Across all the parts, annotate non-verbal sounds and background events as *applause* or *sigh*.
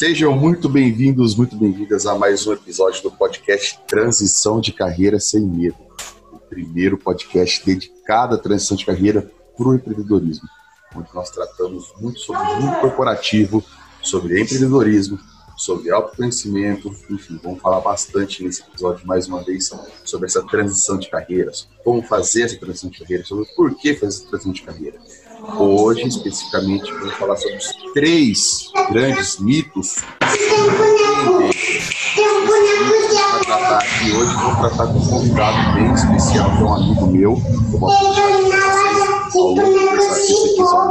Sejam muito bem-vindos, muito bem-vindas a mais um episódio do podcast Transição de Carreira Sem Medo. O primeiro podcast dedicado à transição de carreira para o empreendedorismo, onde nós tratamos muito sobre o mundo corporativo, sobre empreendedorismo, sobre autoconhecimento, enfim, vamos falar bastante nesse episódio mais uma vez sobre essa transição de carreira, como fazer essa transição de carreira, sobre o porquê fazer essa transição de carreira. Hoje, especificamente, vamos falar sobre os três grandes mitos aqui hoje, vou tratar com um convidado bem especial, que é um amigo meu, eu vou ao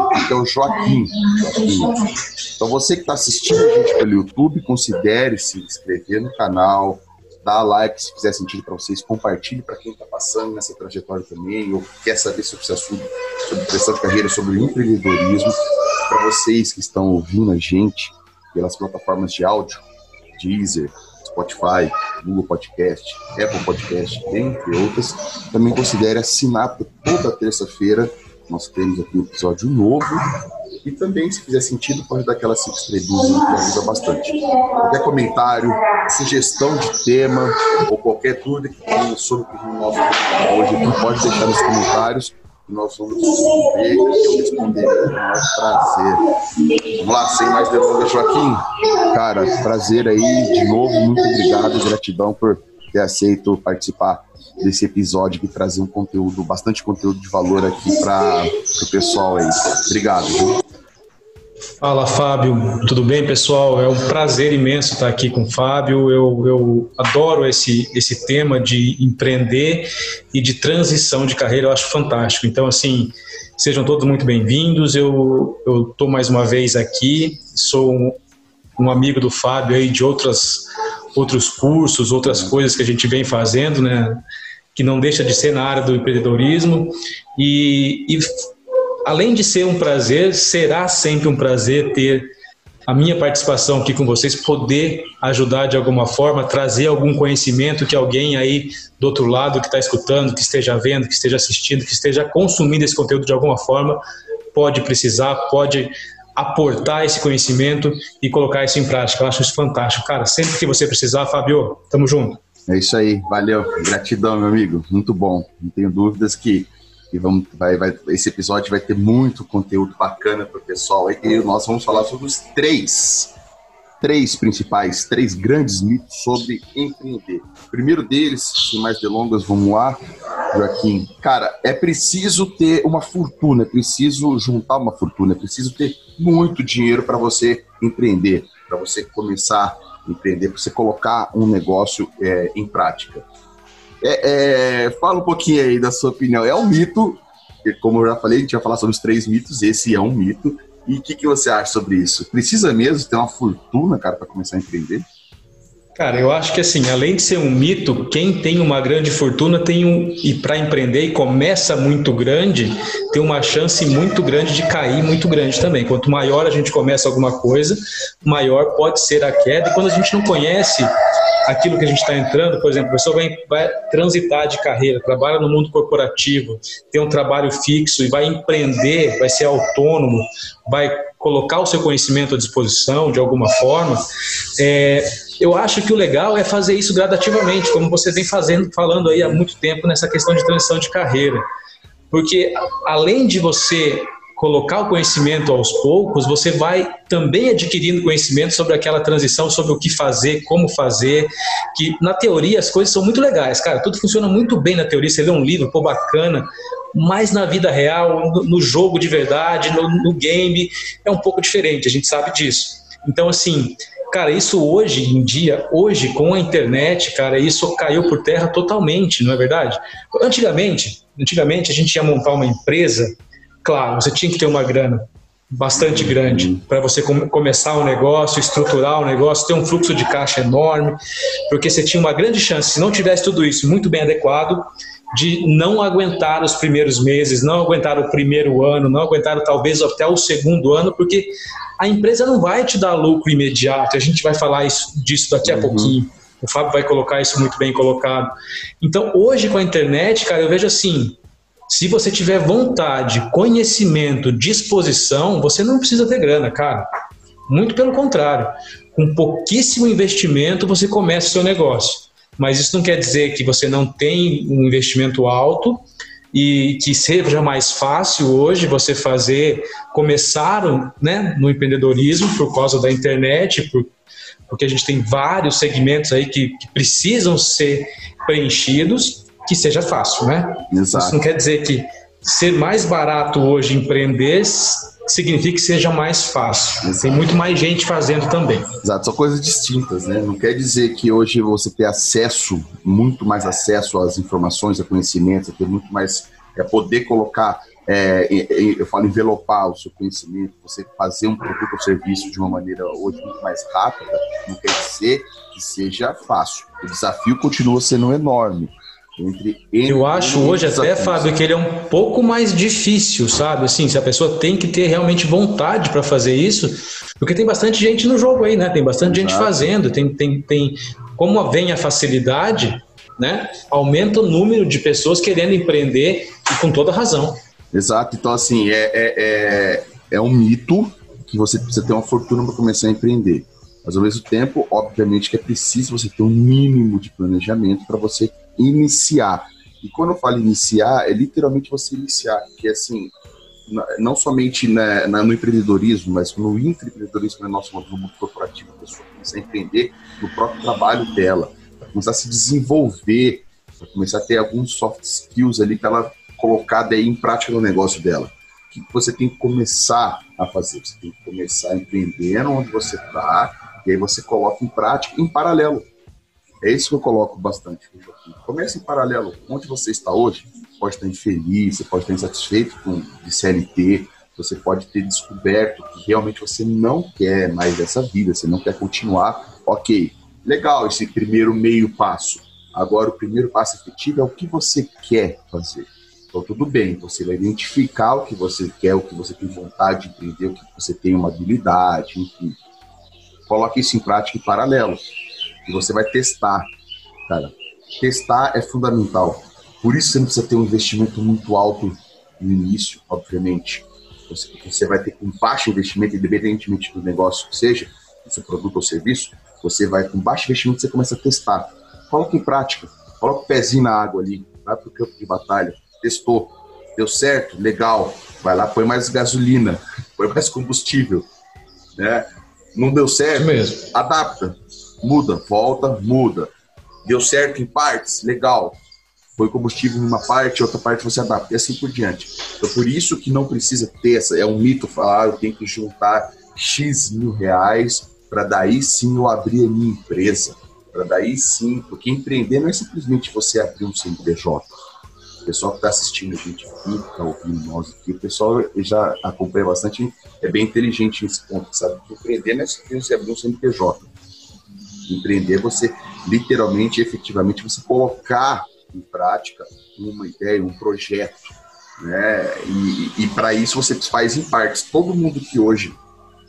que é o Joaquim. Joaquim. Então você que está assistindo a gente pelo YouTube, considere se inscrever no canal, dá like se fizer sentido para vocês, compartilhe para quem está passando nessa trajetória também, ou quer saber sobre esse assunto, sobre pressão de carreira, sobre empreendedorismo. Para vocês que estão ouvindo a gente pelas plataformas de áudio, Deezer, Spotify, Google Podcast, Apple Podcast, entre outras, também considere assinar toda terça-feira. Nós temos aqui um episódio novo e também, se fizer sentido, pode dar aquelas cinco estrelinhas que ajuda bastante. Qualquer comentário, sugestão de tema ou qualquer dúvida que tenha sobre o nosso hoje pode deixar nos comentários nós vamos responder e eu responderei com prazer. Vamos lá, sem mais delongas, Joaquim. Cara, prazer aí de novo, muito obrigado, gratidão por ter aceito participar desse episódio e trazer um conteúdo, bastante conteúdo de valor aqui para o pessoal aí. Obrigado. Viu? Fala, Fábio. Tudo bem, pessoal? É um prazer imenso estar aqui com o Fábio. Eu, eu adoro esse, esse tema de empreender e de transição de carreira. Eu acho fantástico. Então, assim, sejam todos muito bem-vindos. Eu estou mais uma vez aqui. Sou um, um amigo do Fábio aí de outras, outros cursos, outras coisas que a gente vem fazendo, né? Que não deixa de ser na área do empreendedorismo. E, e além de ser um prazer, será sempre um prazer ter a minha participação aqui com vocês, poder ajudar de alguma forma, trazer algum conhecimento que alguém aí do outro lado que está escutando, que esteja vendo, que esteja assistindo, que esteja consumindo esse conteúdo de alguma forma, pode precisar, pode aportar esse conhecimento e colocar isso em prática. Eu acho isso fantástico. Cara, sempre que você precisar, Fabio, tamo junto. É isso aí, valeu, gratidão, meu amigo, muito bom. Não tenho dúvidas que e vamos, vai, vai, esse episódio vai ter muito conteúdo bacana para o pessoal. E nós vamos falar sobre os três, três principais, três grandes mitos sobre empreender. Primeiro deles, sem mais delongas, vamos lá, Joaquim. Cara, é preciso ter uma fortuna, é preciso juntar uma fortuna, é preciso ter muito dinheiro para você empreender, para você começar a empreender, para você colocar um negócio é, em prática. É, é, fala um pouquinho aí da sua opinião. É um mito, como eu já falei, a gente ia falar sobre os três mitos, esse é um mito. E o que, que você acha sobre isso? Precisa mesmo ter uma fortuna, cara, para começar a empreender? Cara, eu acho que assim, além de ser um mito, quem tem uma grande fortuna tem um e para empreender e começa muito grande, tem uma chance muito grande de cair muito grande também. Quanto maior a gente começa alguma coisa, maior pode ser a queda. E quando a gente não conhece aquilo que a gente está entrando, por exemplo, a pessoa vai, vai, transitar de carreira, trabalha no mundo corporativo, tem um trabalho fixo e vai empreender, vai ser autônomo, vai colocar o seu conhecimento à disposição de alguma forma. É, eu acho que o legal é fazer isso gradativamente, como você vem fazendo, falando aí há muito tempo nessa questão de transição de carreira. Porque além de você colocar o conhecimento aos poucos, você vai também adquirindo conhecimento sobre aquela transição, sobre o que fazer, como fazer, que na teoria as coisas são muito legais, cara, tudo funciona muito bem na teoria, você lê um livro, pô, bacana, mas na vida real, no, jogo de verdade, no, no game, é um pouco diferente, a gente sabe disso. Então, assim, Cara, isso hoje em dia, hoje com a internet, cara, isso caiu por terra totalmente, não é verdade? Antigamente, antigamente a gente ia montar uma empresa, claro, você tinha que ter uma grana bastante grande para você começar o um negócio, estruturar o um negócio, ter um fluxo de caixa enorme, porque você tinha uma grande chance, se não tivesse tudo isso muito bem adequado, de não aguentar os primeiros meses, não aguentar o primeiro ano, não aguentar talvez até o segundo ano, porque a empresa não vai te dar lucro imediato. A gente vai falar isso, disso daqui a uhum. pouquinho. O Fábio vai colocar isso muito bem colocado. Então, hoje com a internet, cara, eu vejo assim: se você tiver vontade, conhecimento, disposição, você não precisa ter grana, cara. Muito pelo contrário. com pouquíssimo investimento você começa o seu negócio. Mas isso não quer dizer que você não tem um investimento alto e que seja mais fácil hoje você fazer, começar né, no empreendedorismo por causa da internet, por, porque a gente tem vários segmentos aí que, que precisam ser preenchidos, que seja fácil, né? Exato. Isso não quer dizer que ser mais barato hoje empreender significa que seja mais fácil. Exato. Tem muito mais gente fazendo também. Exato, são coisas distintas, né? Não quer dizer que hoje você ter acesso, muito mais acesso às informações, a conhecimentos, ter muito mais é poder colocar, é, eu falo envelopar o seu conhecimento, você fazer um produto ou serviço de uma maneira hoje muito mais rápida, não quer dizer que seja fácil. O desafio continua sendo enorme. Entre, eu acho hoje até, Fábio, que ele é um pouco mais difícil, sabe? Assim, se a pessoa tem que ter realmente vontade para fazer isso, porque tem bastante gente no jogo aí, né? Tem bastante Exato. gente fazendo, tem, tem, tem. Como vem a facilidade, né? Aumenta o número de pessoas querendo empreender e com toda razão. Exato. Então, assim, é, é, é, é um mito que você precisa ter uma fortuna para começar a empreender. Mas ao mesmo tempo, obviamente que é preciso você ter um mínimo de planejamento para você iniciar. E quando eu falo iniciar, é literalmente você iniciar, porque assim, não somente na, na, no empreendedorismo, mas no intraempreendedorismo, no nosso mundo corporativo, a pessoa começar a empreender no próprio trabalho dela, começar a se desenvolver, começar a ter alguns soft skills ali para ela colocar daí em prática no negócio dela. O que você tem que começar a fazer? Você tem que começar empreendendo onde você está, e aí você coloca em prática em paralelo. É isso que eu coloco bastante. Comece em paralelo. Onde você está hoje, pode estar infeliz, você pode estar insatisfeito com de CLT, você pode ter descoberto que realmente você não quer mais dessa vida, você não quer continuar. Ok, legal esse primeiro meio passo. Agora, o primeiro passo efetivo é o que você quer fazer. Então, tudo bem, você vai identificar o que você quer, o que você tem vontade de entender, o que você tem uma habilidade, enfim coloque isso em prática em paralelo. E você vai testar, cara. Testar é fundamental. Por isso você não precisa ter um investimento muito alto no início, obviamente. Você, você vai ter com baixo investimento, independentemente do negócio que seja, do seu produto ou serviço, você vai com baixo investimento, você começa a testar. Coloque em prática. Coloque o pezinho na água ali. Vai para o campo de batalha. Testou. Deu certo? Legal. Vai lá, põe mais gasolina, *laughs* põe mais combustível. Né? Não deu certo? Adapta. Muda, volta, muda. Deu certo em partes? Legal. Foi combustível em uma parte, outra parte você adapta, e assim por diante. Então, por isso que não precisa ter essa. É um mito falar, eu tenho que juntar X mil reais para daí sim eu abrir a minha empresa. Para daí sim, porque empreender não é simplesmente você abrir um CNPJ pessoal que está assistindo a gente aqui, está ouvindo nós aqui, o pessoal já acompanha bastante, é bem inteligente nesse ponto, sabe? Empreender não é você abrir um CNPJ. Empreender você, literalmente, efetivamente, você colocar em prática uma ideia, um projeto, né? E, e para isso você faz em partes. Todo mundo que hoje,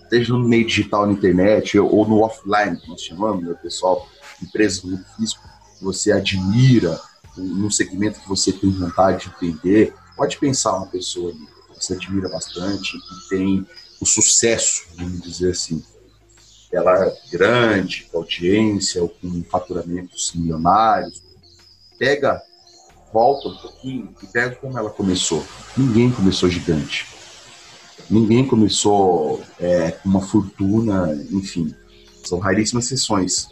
esteja no meio digital, na internet, ou no offline, que nós chamamos, né, pessoal, empresas no físico, você admira, num segmento que você tem vontade de entender, pode pensar uma pessoa ali que você admira bastante, que tem o sucesso, vamos dizer assim. Ela é grande, com audiência, ou com faturamentos milionários. Pega, volta um pouquinho e pega como ela começou. Ninguém começou gigante. Ninguém começou é, com uma fortuna, enfim. São raríssimas sessões.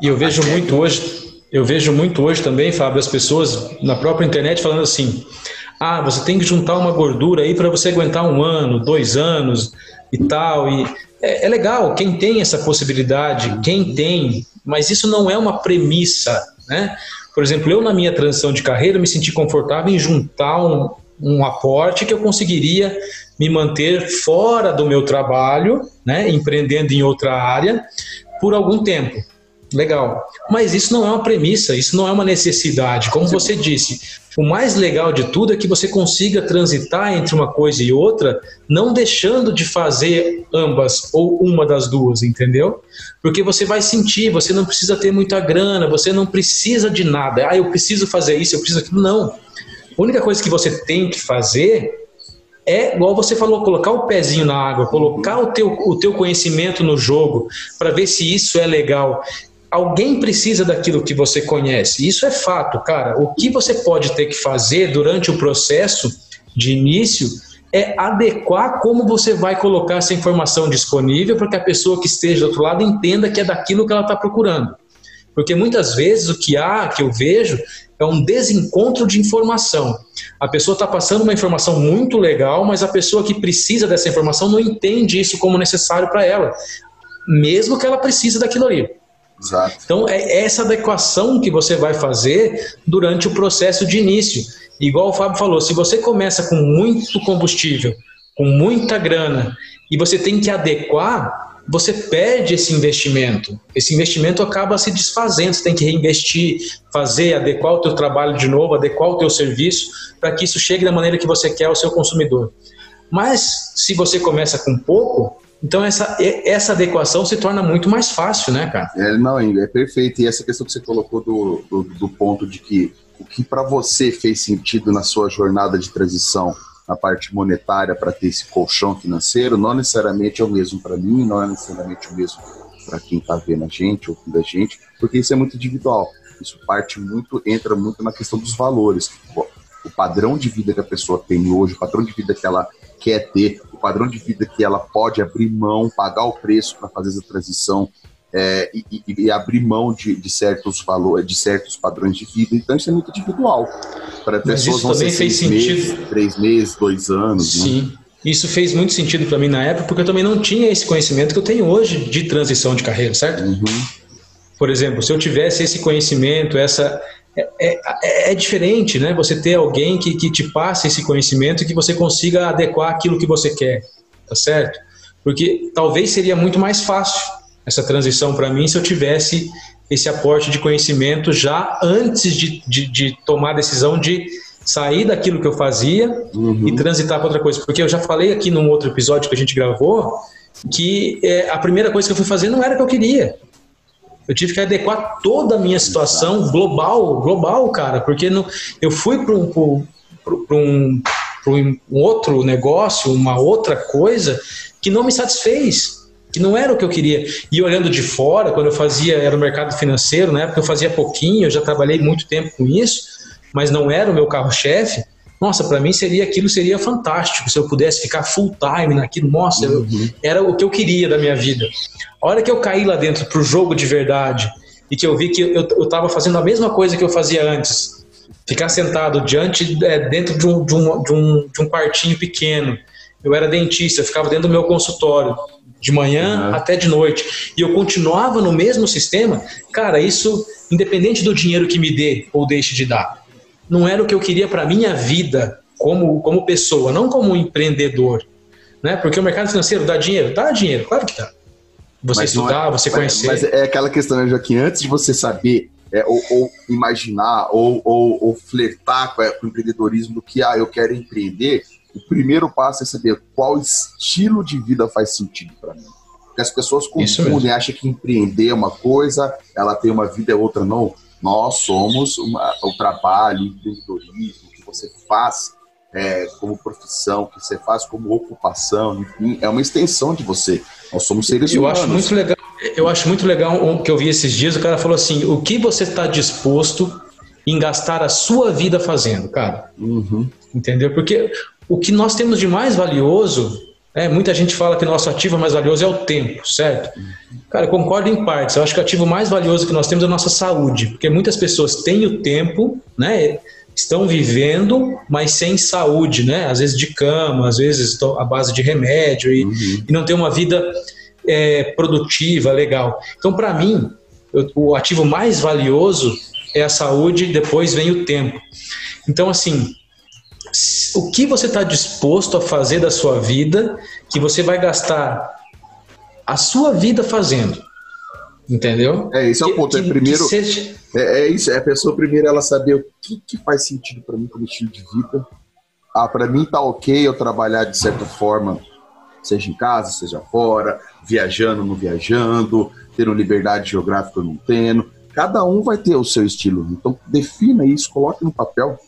E eu vejo muito hoje eu vejo muito hoje também, Fábio, as pessoas na própria internet falando assim: ah, você tem que juntar uma gordura aí para você aguentar um ano, dois anos e tal. E é, é, legal, quem tem essa possibilidade, quem tem, mas isso não é uma premissa, né? Por exemplo, eu na minha transição de carreira me senti confortável em juntar um, um aporte que eu conseguiria me manter fora do meu trabalho, né, empreendendo em outra área, por algum tempo. Legal. Mas isso não é uma premissa, isso não é uma necessidade. Como você disse, o mais legal de tudo é que você consiga transitar entre uma coisa e outra, não deixando de fazer ambas ou uma das duas, entendeu? Porque você vai sentir, você não precisa ter muita grana, você não precisa de nada. Ah, eu preciso fazer isso, eu preciso aquilo. Não. A única coisa que você tem que fazer é igual você falou, colocar o pezinho na água, colocar o teu, o teu conhecimento no jogo para ver se isso é legal. Alguém precisa daquilo que você conhece. Isso é fato, cara. O que você pode ter que fazer durante o processo de início é adequar como você vai colocar essa informação disponível para que a pessoa que esteja do outro lado entenda que é daquilo que ela está procurando. Porque muitas vezes o que há, que eu vejo, é um desencontro de informação. A pessoa está passando uma informação muito legal, mas a pessoa que precisa dessa informação não entende isso como necessário para ela, mesmo que ela precise daquilo ali. Exato. Então, é essa adequação que você vai fazer durante o processo de início. Igual o Fábio falou, se você começa com muito combustível, com muita grana, e você tem que adequar, você perde esse investimento. Esse investimento acaba se desfazendo, você tem que reinvestir, fazer, adequar o teu trabalho de novo, adequar o teu serviço, para que isso chegue da maneira que você quer ao seu consumidor. Mas se você começa com pouco, então essa, essa adequação se torna muito mais fácil, né, cara? É, não, é perfeito. E essa questão que você colocou do, do, do ponto de que o que para você fez sentido na sua jornada de transição na parte monetária para ter esse colchão financeiro, não necessariamente é o mesmo para mim, não é necessariamente o mesmo para quem está vendo a gente, ouvindo a gente, porque isso é muito individual. Isso parte muito, entra muito na questão dos valores. O padrão de vida que a pessoa tem hoje, o padrão de vida que ela quer ter, o padrão de vida que ela pode abrir mão, pagar o preço para fazer essa transição é, e, e, abrir mão de, de, certos valores, de certos padrões de vida. Então isso é muito individual. Para pessoas isso também fez sentido. Meses, três meses, dois anos. Né? Sim. Né? Isso fez muito sentido para mim na época, porque eu também não tinha esse conhecimento que eu tenho hoje de transição de carreira, certo? Uhum. Por exemplo, se eu tivesse esse conhecimento, essa. É, é, é, diferente, né? Você ter alguém que, que te passe esse conhecimento e que você consiga adequar aquilo que você quer, tá certo? Porque talvez seria muito mais fácil essa transição para mim se eu tivesse esse aporte de conhecimento já antes de, de, de tomar a decisão de sair daquilo que eu fazia uhum. e transitar para outra coisa. Porque eu já falei aqui num outro episódio que a gente gravou que é, a primeira coisa que eu fui fazer não era o que eu queria. Eu tive que adequar toda a minha situação global, global, cara, porque não, eu fui para um, um, um outro negócio, uma outra coisa que não me satisfez que não era o que eu queria. E olhando de fora, quando eu fazia, era o mercado financeiro, na época eu fazia pouquinho, eu já trabalhei muito tempo com isso, mas não era o meu carro-chefe. Nossa, para mim seria aquilo seria fantástico se eu pudesse ficar full time naquilo. Nossa, uhum. eu, era o que eu queria da minha vida. A hora que eu caí lá dentro pro jogo de verdade e que eu vi que eu estava fazendo a mesma coisa que eu fazia antes, ficar sentado diante é, dentro de um, de, um, de, um, de um quartinho pequeno. Eu era dentista, eu ficava dentro do meu consultório de manhã uhum. até de noite, e eu continuava no mesmo sistema, cara, isso, independente do dinheiro que me dê ou deixe de dar, não era o que eu queria para minha vida como, como pessoa, não como empreendedor. Né? Porque o mercado financeiro dá dinheiro? Dá dinheiro, claro que dá. Você mas estudar, é, você conhecer. Mas é aquela questão, né, Joaquim, antes de você saber é, ou, ou, imaginar ou, ou, ou flertar com, o empreendedorismo do que ah, eu quero empreender, o primeiro passo é saber qual estilo de vida faz sentido para mim. Porque as pessoas confundem, acham que empreender é uma coisa, ela tem uma vida é outra. Não. Nós somos uma, o trabalho, o empreendedorismo, que você faz é, como profissão, que você faz como ocupação, enfim, é uma extensão de você. Nós somos seres eu humanos. Acho muito legal, eu acho muito legal o que eu vi esses dias, o cara falou assim, o que você está disposto em gastar a sua vida fazendo, cara? Uhum. Entendeu? Porque o que nós temos de mais valioso, é, muita gente fala que nosso ativo mais valioso é o tempo, certo? Cara, eu concordo em partes. Eu acho que o ativo mais valioso que nós temos é a nossa saúde, porque muitas pessoas têm o tempo, né? Estão vivendo, mas sem saúde, né? Às vezes de cama, às vezes à base de remédio e, uhum. e não tem uma vida é, produtiva, legal. Então, para mim, eu, o ativo mais valioso é a saúde, depois vem o tempo. Então, assim, o que você está disposto a fazer da sua vida que você vai gastar a sua vida fazendo. Entendeu? É, esse é o ponto. É que, é primeiro. Seja... É, é, isso, é a pessoa primeiro ela saber o que, que faz sentido para mim como estilo de vida. Ah, para mim tá ok eu trabalhar de certa forma, seja em casa, seja fora, viajando, não viajando, tendo liberdade geográfica ou não tendo. Cada um vai ter o seu estilo. Então defina isso, coloque no papel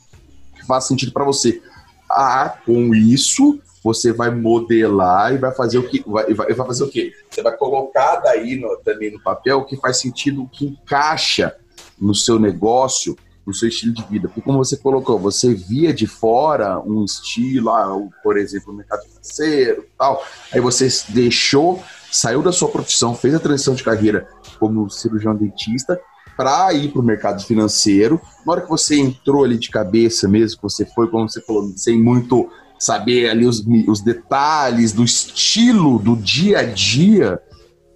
faz sentido para você. ah, com isso você vai modelar e vai fazer o que vai, vai fazer o quê? Você vai colocar daí no, também no papel o que faz sentido, o que encaixa no seu negócio, no seu estilo de vida. Porque como você colocou, você via de fora um estilo, ah, por exemplo, no mercado financeiro, tal. Aí você deixou, saiu da sua profissão, fez a transição de carreira como cirurgião dentista para ir para o mercado financeiro. Na hora que você entrou ali de cabeça mesmo, que você foi, como você falou, sem muito saber ali os, os detalhes do estilo do dia a dia.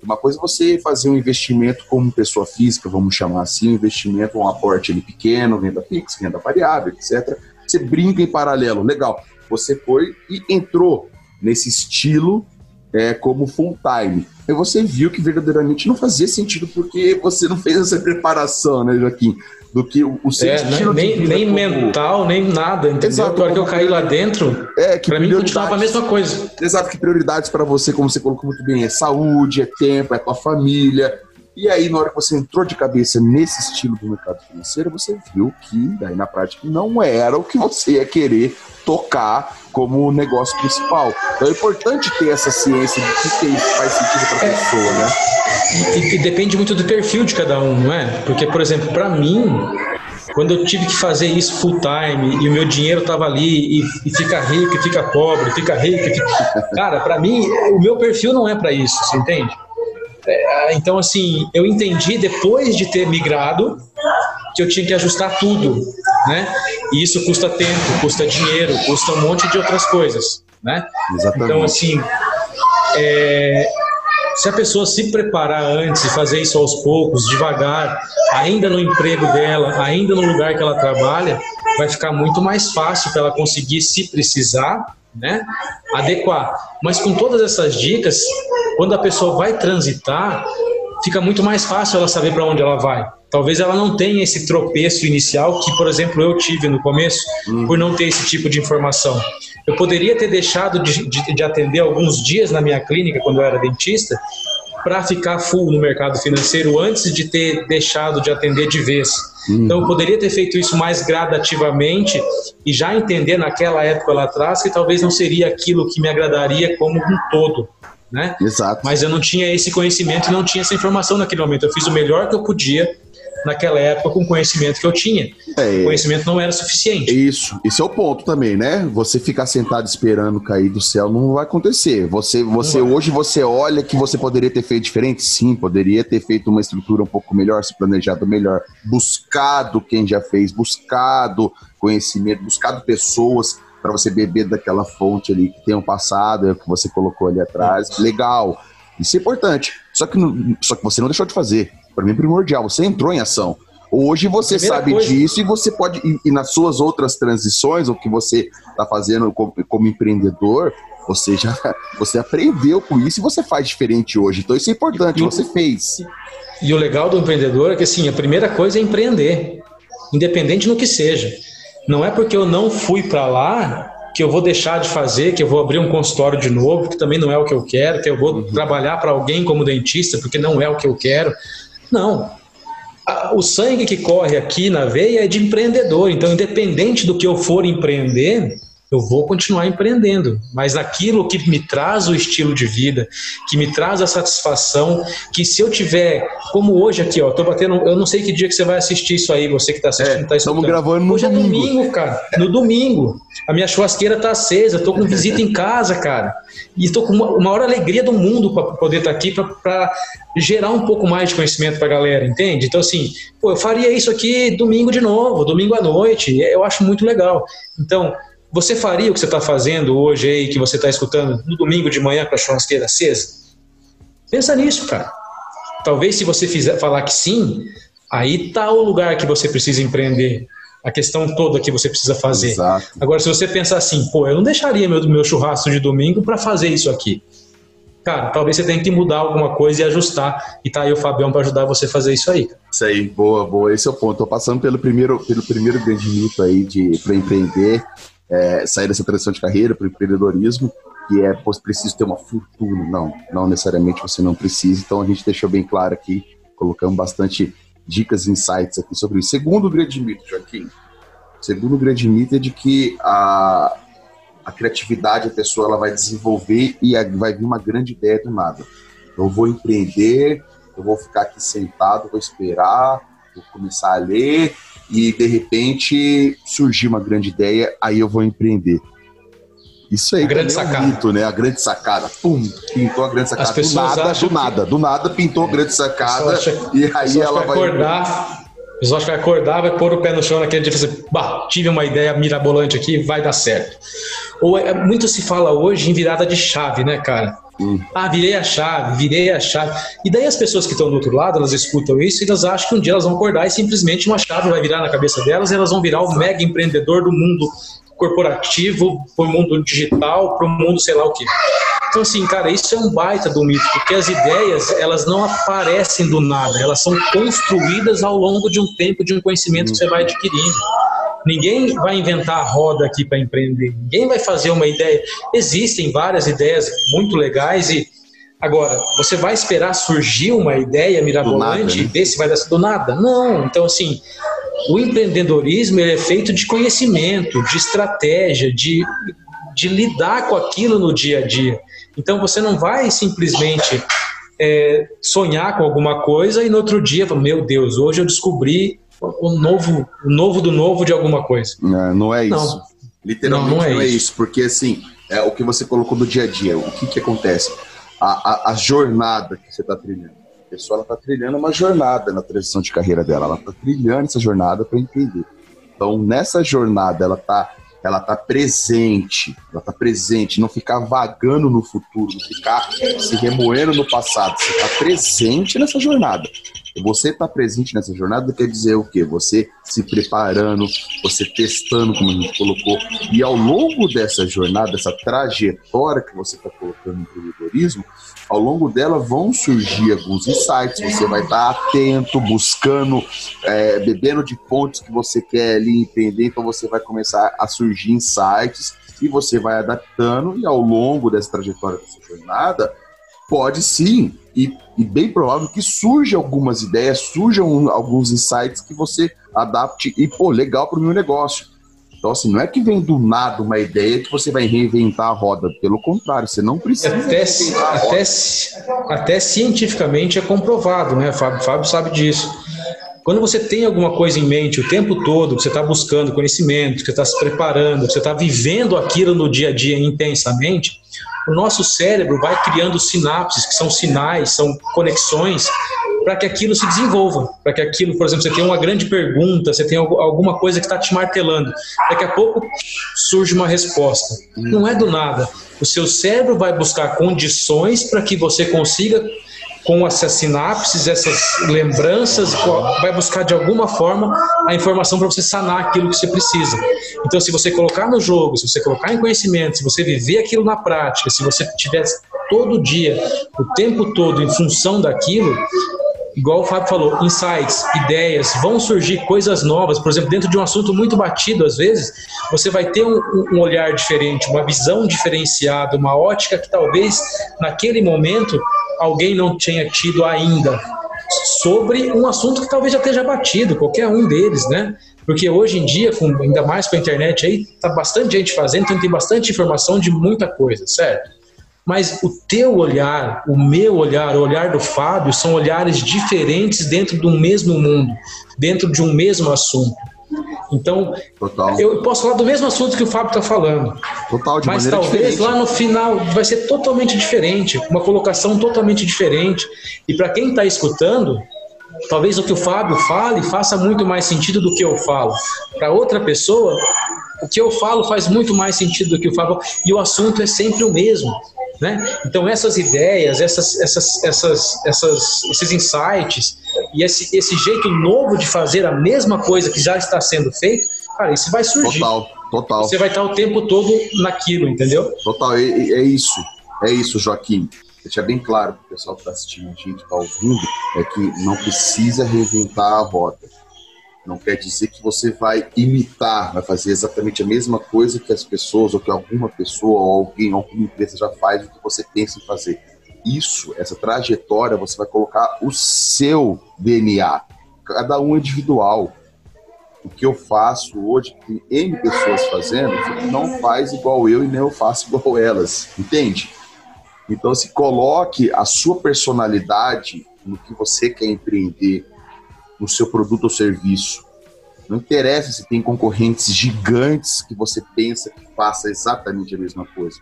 Uma coisa é você fazer um investimento como pessoa física, vamos chamar assim, um investimento, um aporte ali pequeno, renda fixa, renda variável, etc. Você brinca em paralelo, legal. Você foi e entrou nesse estilo é, como full time. E você viu que verdadeiramente não fazia sentido porque você não fez essa preparação, né, Joaquim? do que o, o seu é, estilo nem, nem como... mental, nem nada, entendeu? Exato, hora que eu caí lá dentro, é, que pra mim continuava a mesma coisa. Exato, que prioridades para você, como você colocou muito bem, é saúde, é tempo, é tua família. E aí, na hora que você entrou de cabeça nesse estilo do mercado financeiro, você viu que, daí na prática, não era o que você ia querer tocar como negócio principal. Então é importante ter essa ciência de que, que faz sentido para a é, pessoa, né? E, e, depende muito do perfil de cada um, não é? Porque, por exemplo, para mim, quando eu tive que fazer isso full time e o meu dinheiro estava ali e, e, fica rico e fica pobre, fica rico e fica... Cara, para mim, o meu perfil não é para isso, você entende? É, então, assim, eu entendi depois de ter migrado que eu tinha que ajustar tudo, né? E isso custa tempo, custa dinheiro, custa um monte de outras coisas, né? Exatamente. Então, assim, é, se a pessoa se preparar antes e fazer isso aos poucos, devagar, ainda no emprego dela, ainda no lugar que ela trabalha, vai ficar muito mais fácil para ela conseguir, se precisar, né, adequar. Mas com todas essas dicas, quando a pessoa vai transitar, fica muito mais fácil ela saber para onde ela vai. Talvez ela não tenha esse tropeço inicial que, por exemplo, eu tive no começo, hum. por não ter esse tipo de informação. Eu poderia ter deixado de, de, de atender alguns dias na minha clínica, quando eu era dentista, para ficar full no mercado financeiro antes de ter deixado de atender de vez. Uhum. Então, eu poderia ter feito isso mais gradativamente e já entender naquela época lá atrás que talvez não seria aquilo que me agradaria como um todo. Né? Exato. Mas eu não tinha esse conhecimento e não tinha essa informação naquele momento. Eu fiz o melhor que eu podia naquela época com o conhecimento que eu tinha. É, o conhecimento não era suficiente. Isso, esse é o ponto também, né? Você ficar sentado esperando cair do céu não vai acontecer. Você, você hoje você olha que você poderia ter feito diferente? Sim, poderia ter feito uma estrutura um pouco melhor, se planejado melhor, buscado quem já fez, buscado conhecimento, buscado pessoas para você beber daquela fonte ali que tem um passado, é que você colocou ali atrás. Legal. Isso é importante. Só que, só que você não deixou de fazer para mim é primordial. Você entrou em ação. Hoje você sabe coisa... disso e você pode, e, e, nas suas outras transições, o que você está fazendo como, como, empreendedor, você já *laughs* você aprendeu com isso e você faz diferente hoje. Então isso é importante, e, você fez. E o legal do empreendedor é que assim, a primeira coisa é empreender, independente no que seja. Não é porque eu não fui para lá que eu vou deixar de fazer, que eu vou abrir um consultório de novo, que também não é o que eu quero, que eu vou uhum. trabalhar para alguém como dentista, porque não é o que eu quero. Não. O sangue que corre aqui na veia é de empreendedor. Então, independente do que eu for empreender, eu vou continuar empreendendo, mas aquilo que me traz o estilo de vida, que me traz a satisfação, que se eu tiver, como hoje aqui, ó, tô batendo, eu não sei que dia que você vai assistir isso aí, você que tá assistindo, é, tá Estamos gravando no hoje domingo. é domingo, cara, no domingo. A minha churrasqueira tá acesa, tô com visita em casa, cara, e tô com uma maior alegria do mundo para poder estar tá aqui, para gerar um pouco mais de conhecimento para a galera, entende? Então, assim, pô, eu faria isso aqui domingo de novo, domingo à noite, eu acho muito legal. Então, você faria o que você está fazendo hoje aí, que você está escutando no domingo de manhã com a churrasqueira acesa? Pensa nisso, cara. Talvez se você fizer falar que sim, aí tá o lugar que você precisa empreender. A questão toda que você precisa fazer. Exato. Agora, se você pensar assim, pô, eu não deixaria meu, meu churrasco de domingo para fazer isso aqui. Cara, talvez você tenha que mudar alguma coisa e ajustar. E tá aí o Fabião para ajudar você a fazer isso aí. Isso aí, boa, boa. Esse é o ponto. Tô passando pelo primeiro, pelo primeiro grande mito aí de para empreender é, sair dessa transição de carreira para o empreendedorismo, que é preciso ter uma fortuna. Não, não necessariamente você não precisa. Então a gente deixou bem claro aqui, colocamos bastante dicas e insights aqui sobre isso. Segundo grande mito, Joaquim, segundo grande mito é de que a, a criatividade, a pessoa ela vai desenvolver e vai vir uma grande ideia do nada. Eu vou empreender, eu vou ficar aqui sentado, vou esperar, vou começar a ler e de repente surgir uma grande ideia, aí eu vou empreender. Isso aí a grande sacada. É um mito, né? A grande sacada. Pum, pintou a grande sacada. Do nada, do nada, do nada pintou a grande sacada acha, e aí ela vai acordar. O pessoal vai acordar, vai pôr o pé no chão naquele dia e fazer, assim, bah, tive uma ideia mirabolante aqui, vai dar certo. Ou é, muito se fala hoje em virada de chave, né, cara? Hum. Ah, virei a chave, virei a chave. E daí as pessoas que estão do outro lado, elas escutam isso e elas acham que um dia elas vão acordar e simplesmente uma chave vai virar na cabeça delas e elas vão virar o mega empreendedor do mundo corporativo, para o mundo digital, para o mundo sei lá o quê. Então, assim, cara, isso é um baita do mito, porque as ideias, elas não aparecem do nada, elas são construídas ao longo de um tempo, de um conhecimento que você vai adquirindo. Ninguém vai inventar a roda aqui para empreender, ninguém vai fazer uma ideia. Existem várias ideias muito legais e Agora, você vai esperar surgir uma ideia mirabolante e ver se vai dar do nada? Não. Então, assim, o empreendedorismo é feito de conhecimento, de estratégia, de, de lidar com aquilo no dia a dia. Então você não vai simplesmente é, sonhar com alguma coisa e no outro dia, meu Deus, hoje eu descobri o novo, o novo do novo de alguma coisa. Não, não é isso. Não. Literalmente não, não, é, não é isso. isso. porque assim, é o que você colocou do dia a dia, o que, que acontece? A, a, a jornada que você está trilhando a pessoa está trilhando uma jornada na transição de carreira dela, ela está trilhando essa jornada para entender. Então, nessa jornada, ela está ela tá presente, ela está presente, não ficar vagando no futuro, não ficar se remoendo no passado, você está presente nessa jornada. Você está presente nessa jornada quer dizer o quê? Você se preparando, você testando, como a gente colocou, e ao longo dessa jornada, dessa trajetória que você está colocando no empreendedorismo, ao longo dela vão surgir alguns insights, você vai estar atento, buscando, é, bebendo de fontes que você quer ali entender, então você vai começar a surgir insights e você vai adaptando, e ao longo dessa trajetória, dessa jornada, pode sim, e, e bem provável que surjam algumas ideias, surjam alguns insights que você adapte e, pô, legal para o meu negócio então, assim, não é que vem do nada uma ideia que você vai reinventar a roda. Pelo contrário, você não precisa. Até, até, até cientificamente é comprovado, né, Fábio? Fábio sabe disso. Quando você tem alguma coisa em mente o tempo todo, que você está buscando conhecimento, que você está se preparando, que você está vivendo aquilo no dia a dia intensamente, o nosso cérebro vai criando sinapses, que são sinais, são conexões para que aquilo se desenvolva, para que aquilo, por exemplo, você tem uma grande pergunta, você tem alguma coisa que está te martelando, daqui a pouco surge uma resposta. Não é do nada. O seu cérebro vai buscar condições para que você consiga com essas sinapses, essas lembranças, vai buscar de alguma forma a informação para você sanar aquilo que você precisa. Então, se você colocar no jogo, se você colocar em conhecimento, se você viver aquilo na prática, se você tiver todo dia, o tempo todo em função daquilo, igual o Fábio falou, insights, ideias, vão surgir coisas novas. Por exemplo, dentro de um assunto muito batido, às vezes, você vai ter um, um, olhar diferente, uma visão diferenciada, uma ótica que talvez naquele momento alguém não tenha tido ainda sobre um assunto que talvez já esteja batido, qualquer um deles, né? Porque hoje em dia, com, ainda mais com a internet aí, tá bastante gente fazendo, então tem bastante informação de muita coisa, certo? Mas o teu olhar, o meu olhar, o olhar do Fábio são olhares diferentes dentro do mesmo mundo, dentro de um mesmo assunto. Então, Total. eu posso falar do mesmo assunto que o Fábio está falando. Total, de mas talvez diferente. lá no final vai ser totalmente diferente, uma colocação totalmente diferente. E para quem está escutando, talvez o que o Fábio fale faça muito mais sentido do que eu falo. Para outra pessoa, o que eu falo faz muito mais sentido do que o Fábio, e o assunto é sempre o mesmo. Né? Então essas ideias, essas, essas, essas, essas, esses insights e esse, esse jeito novo de fazer a mesma coisa que já está sendo feito, cara, isso vai surgir. Total, total. Você vai estar o tempo todo naquilo, entendeu? Total, é, é isso, é isso, Joaquim. Deixar bem claro para o pessoal que está assistindo, a gente está ouvindo, é que não precisa reinventar a roda não quer dizer que você vai imitar, vai fazer exatamente a mesma coisa que as pessoas, ou que alguma pessoa, ou alguém, alguma empresa já faz, o que você pensa em fazer. Isso, essa trajetória, você vai colocar o seu DNA. Cada um individual. o que eu faço hoje, tem N pessoas fazendo, não faz igual eu e nem eu faço igual elas, entende? Então, se coloque a sua personalidade no que você quer empreender, no seu produto ou serviço. Não interessa se tem concorrentes gigantes que você pensa que faça exatamente a mesma coisa.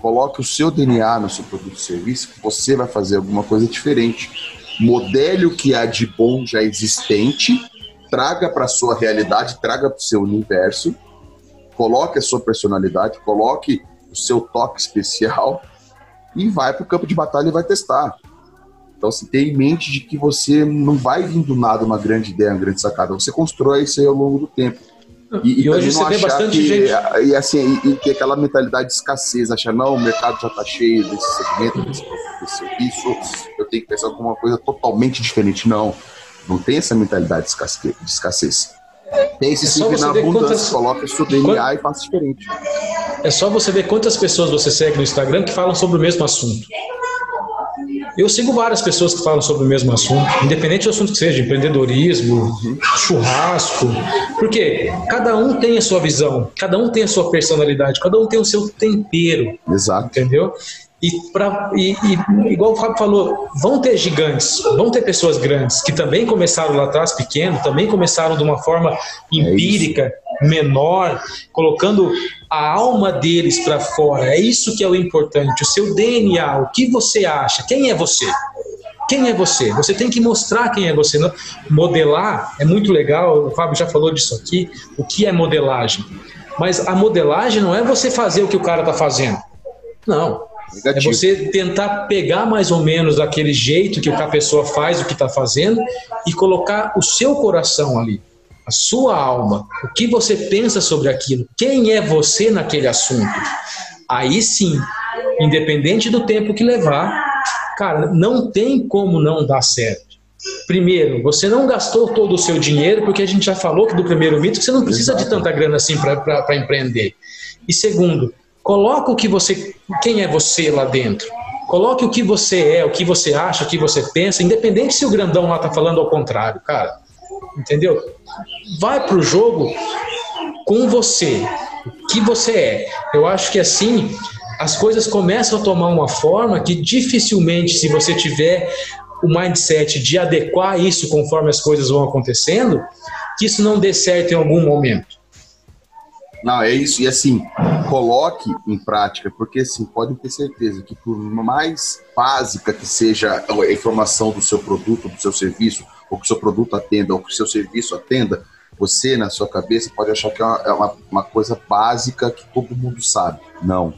Coloque o seu DNA no seu produto ou serviço, que você vai fazer alguma coisa diferente. Modele o que há de bom já existente, traga para a sua realidade, traga para o seu universo, coloque a sua personalidade, coloque o seu toque especial e vai para o campo de batalha e vai testar. Então, assim, tenha em mente de que você não vai vir do nada uma grande ideia, uma grande sacada. Você constrói isso aí ao longo do tempo. E, e hoje você vê bastante que, gente. E assim, e, e ter aquela mentalidade de escassez, achar, não, o mercado já está cheio desse segmento, desse, desse serviço, eu tenho que pensar alguma coisa totalmente diferente. Não, não tem essa mentalidade de escassez. De escassez. Pense é sempre na abundância, quantas... coloque o seu DNA Quant... e faça diferente. É só você ver quantas pessoas você segue no Instagram que falam sobre o mesmo assunto. Eu sigo várias pessoas que falam sobre o mesmo assunto, independente do assunto que seja, empreendedorismo, churrasco, porque cada um tem a sua visão, cada um tem a sua personalidade, cada um tem o seu tempero. Exato. Entendeu? E, pra, e, e, igual o Fábio falou, vão ter gigantes, vão ter pessoas grandes que também começaram lá atrás pequeno, também começaram de uma forma é empírica, é menor, colocando a alma deles para fora. É isso que é o importante, o seu DNA, o que você acha, quem é você? Quem é você? Você tem que mostrar quem é você. Modelar é muito legal, o Fábio já falou disso aqui, o que é modelagem. Mas a modelagem não é você fazer o que o cara está fazendo. Não, Negativo. É você tentar pegar mais ou menos aquele jeito que a pessoa faz o que está fazendo e colocar o seu coração ali, a sua alma, o que você pensa sobre aquilo, quem é você naquele assunto. Aí sim, independente do tempo que levar, cara, não tem como não dar certo. Primeiro, você não gastou todo o seu dinheiro, porque a gente já falou que do primeiro mito que você não precisa Exato. de tanta grana assim para empreender. E segundo, Coloca o que você, quem é você lá dentro. Coloque o que você é, o que você acha, o que você pensa, independente se o grandão lá tá falando ao contrário, cara. Entendeu? Vai pro jogo com você, o que você é. Eu acho que assim as coisas começam a tomar uma forma que dificilmente, se você tiver o mindset de adequar isso conforme as coisas vão acontecendo, que isso não dê certo em algum momento. Não, é isso. E assim, coloque em prática, porque assim, podem ter certeza que por mais básica que seja a informação do seu produto, do seu serviço, ou que o seu produto atenda, ou que o seu serviço atenda, você, na sua cabeça, pode achar que é uma, é uma coisa básica que todo mundo sabe. Não.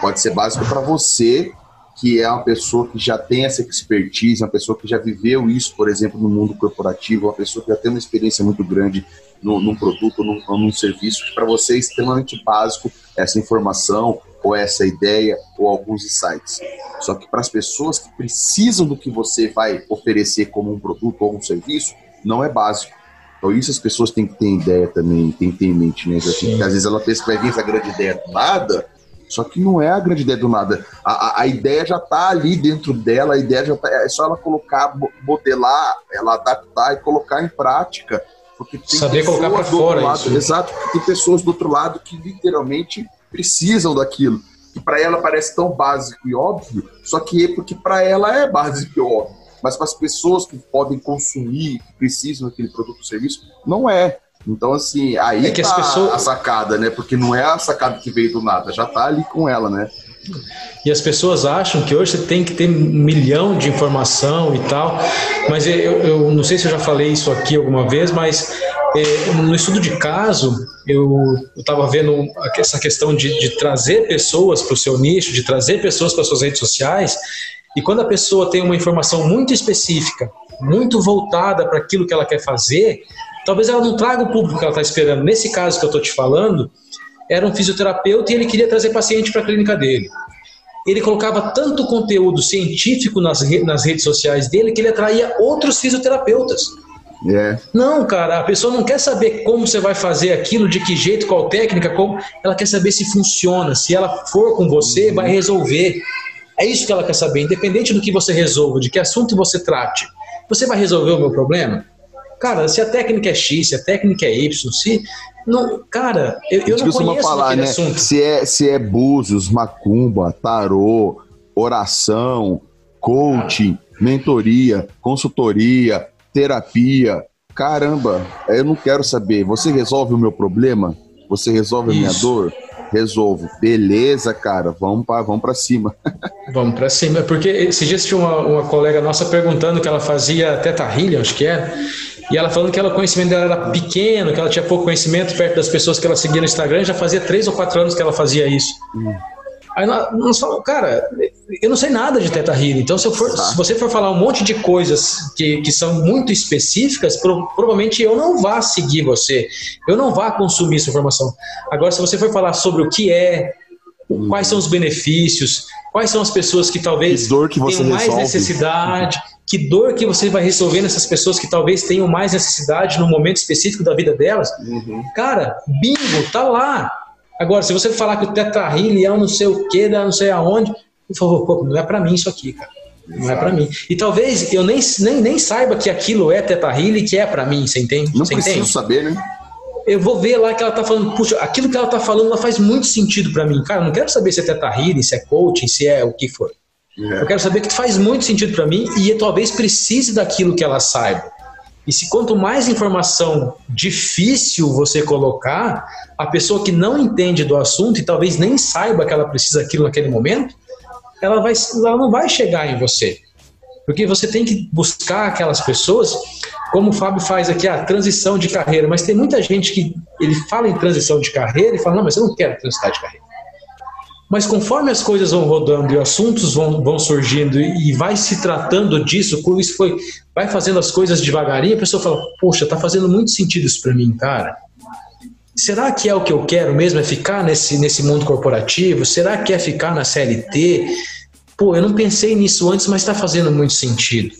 Pode ser básico para você, que é uma pessoa que já tem essa expertise, uma pessoa que já viveu isso, por exemplo, no mundo corporativo, uma pessoa que já tem uma experiência muito grande no, num produto ou num, num serviço, que para você é extremamente básico essa informação ou essa ideia ou alguns insights. Só que para as pessoas que precisam do que você vai oferecer como um produto ou um serviço, não é básico. Então isso as pessoas têm que ter ideia também, têm que ter em mente, né? Assim, às vezes ela pensa que vai vir essa grande ideia do nada, só que não é a grande ideia do nada. A, a, a ideia já está ali dentro dela, a ideia já tá, é só ela colocar, modelar, ela adaptar e colocar em prática. Porque tem Saber colocar para fora lado, isso. Exato, porque tem pessoas do outro lado que literalmente precisam daquilo. Que para ela parece tão básico e óbvio, só que é porque para ela é básico e óbvio. Mas para as pessoas que podem consumir, que precisam daquele produto ou serviço, não é. Então, assim, aí é que tá pessoas... a sacada, né? Porque não é a sacada que veio do nada, já tá ali com ela, né? E as pessoas acham que hoje você tem que ter um milhão de informação e tal, mas eu, eu não sei se eu já falei isso aqui alguma vez, mas é, no estudo de caso, eu estava vendo essa questão de, de trazer pessoas para o seu nicho, de trazer pessoas para suas redes sociais, e quando a pessoa tem uma informação muito específica, muito voltada para aquilo que ela quer fazer, talvez ela não traga o público que ela está esperando. Nesse caso que eu estou te falando, era um fisioterapeuta e ele queria trazer paciente para a clínica dele. Ele colocava tanto conteúdo científico nas, re nas redes sociais dele que ele atraía outros fisioterapeutas. Yeah. É. Não, cara, a pessoa não quer saber como você vai fazer aquilo, de que jeito, qual técnica, como. Ela quer saber se funciona. Se ela for com você, vai resolver. É isso que ela quer saber, independente do que você resolva, de que assunto você trate. Você vai resolver o meu problema? Cara, se a técnica é X, se a técnica é Y, se. Não, cara, eu, eu não conheço falar, né? assunto. Se é, se é búzios, macumba, tarô, oração, coaching, mentoria, consultoria, terapia. Caramba, eu não quero saber. Você resolve o meu problema? Você resolve Isso. a minha dor? Resolvo. Beleza, cara, vamos para vamos pra cima. *laughs* vamos para cima, porque esses dias tinha uma, uma colega nossa perguntando que ela fazia teta healing, acho que era, e ela falando que ela, o conhecimento dela era pequeno, que ela tinha pouco conhecimento perto das pessoas que ela seguia no Instagram, já fazia três ou quatro anos que ela fazia isso. Hum. Aí nós falamos, cara, eu não sei nada de Teta Healing, então se, for, se, você for falar um monte de coisas que, que são muito específicas, pro, provavelmente eu não vá seguir você, eu não vá consumir essa informação. Agora, se você for falar sobre o que é, quais são os benefícios, quais são as pessoas que talvez que dor que você tenham mais resolve. necessidade, que dor que você vai resolver nessas pessoas que talvez tenham mais necessidade no momento específico da vida delas, uhum. cara, bingo, tá lá Agora, se você falar que o tetrahile é um não sei o que, não sei aonde, por favor, pô, não é para mim isso aqui, cara. Não Exato. é para mim. E talvez eu nem, nem, nem saiba que aquilo é tetrahile e que é para mim, você entende? Não você preciso entende? saber, né? Eu vou ver lá que ela tá falando, puxa, aquilo que ela tá falando ela faz muito sentido para mim. Cara, eu não quero saber se é tetrahile, se é coaching, se é o que for. É. Eu quero saber que faz muito sentido para mim e talvez precise daquilo que ela saiba. E se quanto mais informação difícil você colocar, a pessoa que não entende do assunto e talvez nem saiba que ela precisa daquilo naquele momento, ela, vai, ela não vai chegar em você. Porque você tem que buscar aquelas pessoas, como o Fábio faz aqui, a transição de carreira. Mas tem muita gente que ele fala em transição de carreira e fala, não, mas eu não quero transitar de carreira. Mas conforme as coisas vão rodando e assuntos vão, vão surgindo e vai se tratando disso, como isso foi, vai fazendo as coisas devagarinho, a pessoa fala: Poxa, tá fazendo muito sentido isso para mim, cara. Será que é o que eu quero mesmo? É ficar nesse, nesse mundo corporativo? Será que é ficar na CLT? Pô, eu não pensei nisso antes, mas está fazendo muito sentido.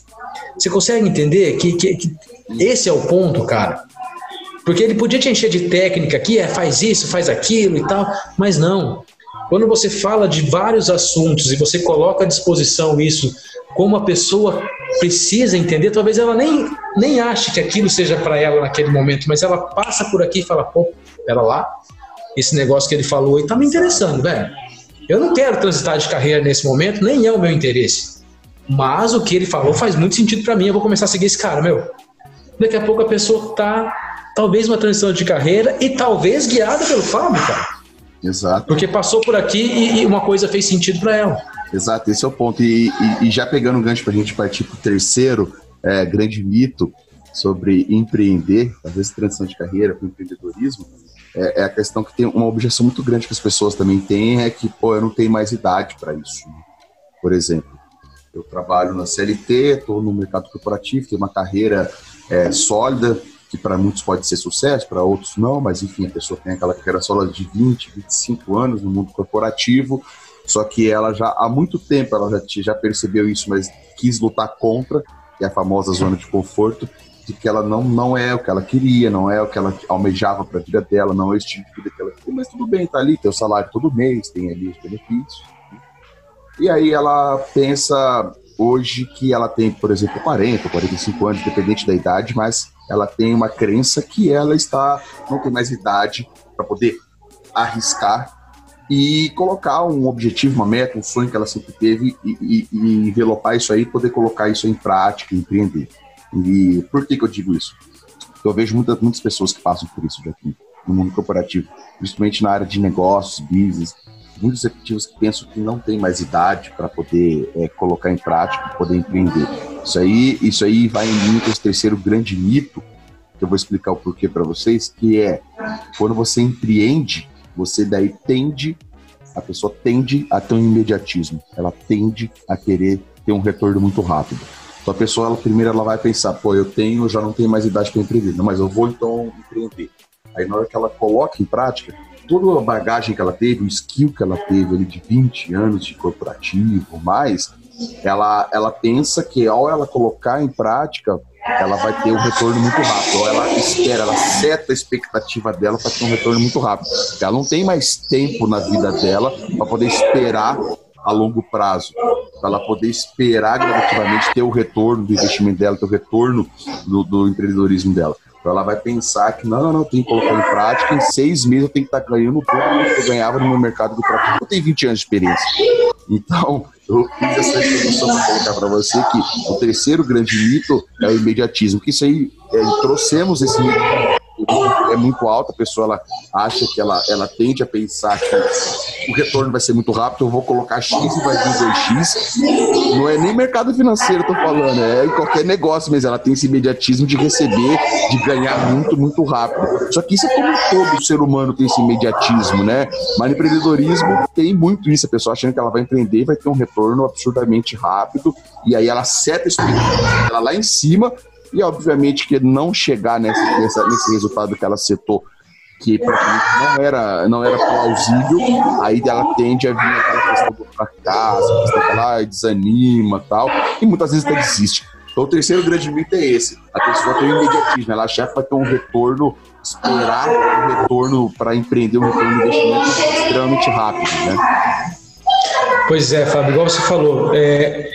Você consegue entender que, que, que esse é o ponto, cara? Porque ele podia te encher de técnica aqui, é, faz isso, faz aquilo e tal, mas não. Quando você fala de vários assuntos e você coloca à disposição isso como a pessoa precisa entender, talvez ela nem, nem ache que aquilo seja para ela naquele momento, mas ela passa por aqui e fala, pô, pera lá, esse negócio que ele falou aí tá me interessando, velho. Eu não quero transitar de carreira nesse momento, nem é o meu interesse. Mas o que ele falou faz muito sentido para mim, eu vou começar a seguir esse cara, meu. Daqui a pouco a pessoa tá, talvez uma transição de carreira e talvez guiada pelo Fábio, cara. Exato. Porque passou por aqui e, e uma coisa fez sentido para ela. Exato, esse é o ponto. E, e, e já pegando um gancho para a gente partir para o terceiro é, grande mito sobre empreender, talvez transição de carreira para o empreendedorismo, é, é, a questão que tem uma objeção muito grande que as pessoas também têm, é que, pô, eu não tenho mais idade para isso. Por exemplo, eu trabalho na CLT, estou no mercado corporativo, tenho uma carreira é, sólida, que para muitos pode ser sucesso, para outros não, mas enfim, a pessoa tem aquela carreira de 20, 25 anos no mundo corporativo, só que ela já há muito tempo ela já, já percebeu isso, mas quis lutar contra, que é a famosa zona de conforto, de que ela não, não é o que ela queria, não é o que ela almejava para a vida dela, não é o estilo de vida que ela queria, mas tudo bem, tá ali, tem o salário todo mês, tem ali os benefícios. E aí ela pensa hoje que ela tem, por exemplo, 40, 45 anos, dependente da idade, mas ela tem uma crença que ela está não tem mais idade para poder arriscar e colocar um objetivo, uma meta, um sonho que ela sempre teve e, e, e envelopar isso aí, poder colocar isso em prática, empreender. E por que, que eu digo isso? Eu vejo muitas, muitas pessoas que passam por isso aqui no mundo corporativo, principalmente na área de negócios, business, muitos executivos que pensam que não tem mais idade para poder é, colocar em prática, poder empreender. Isso aí, isso aí vai em mim esse terceiro grande mito que eu vou explicar o porquê para vocês, que é quando você empreende, você daí tende, a pessoa tende a ter um imediatismo, ela tende a querer ter um retorno muito rápido. Então a pessoa, ela, primeiro ela vai pensar, pô, eu tenho, já não tenho mais idade para empreender, não, mas eu vou então empreender. Aí na hora que ela coloca em prática, toda a bagagem que ela teve, o skill que ela teve ali de 20 anos de corporativo, mais, ela, ela pensa que ao ela colocar em prática, ela vai ter um retorno muito rápido. Ou ela espera, ela seta a expectativa dela para ter um retorno muito rápido. Ela não tem mais tempo na vida dela para poder esperar a longo prazo. Para ela poder esperar gradativamente ter o retorno do investimento dela, ter o retorno do, do empreendedorismo dela. Então ela vai pensar que não, não, não, tem que colocar em prática, em seis meses eu tenho que estar tá ganhando o que eu ganhava no meu mercado do próprio. Eu tenho 20 anos de experiência. Então, eu fiz essa introdução para colocar para você que o terceiro grande mito é o imediatismo, que isso aí, é, trouxemos esse mito é muito alta, a pessoa ela acha que ela, ela tende a pensar que o retorno vai ser muito rápido, eu vou colocar X e vai vir 2X. Não é nem mercado financeiro, eu tô falando, é em qualquer negócio mesmo. Ela tem esse imediatismo de receber, de ganhar muito, muito rápido. Só que isso é como todo ser humano tem esse imediatismo, né? Mas no empreendedorismo tem muito isso, a pessoa achando que ela vai empreender vai ter um retorno absurdamente rápido, e aí ela seta a expectativa lá em cima e, obviamente, que não chegar nesse, nessa, nesse resultado que ela setou, que praticamente não era, não era plausível, aí ela tende a vir aquela questão do fracasso, questão que ela desanima tal, e muitas vezes até desiste. Então, o terceiro grande mito é esse: a pessoa tem um imediatismo, ela acha que vai ter um retorno, esperar um retorno para empreender um retorno de investimento extremamente rápido, né? Pois é, Fábio, igual você falou, é,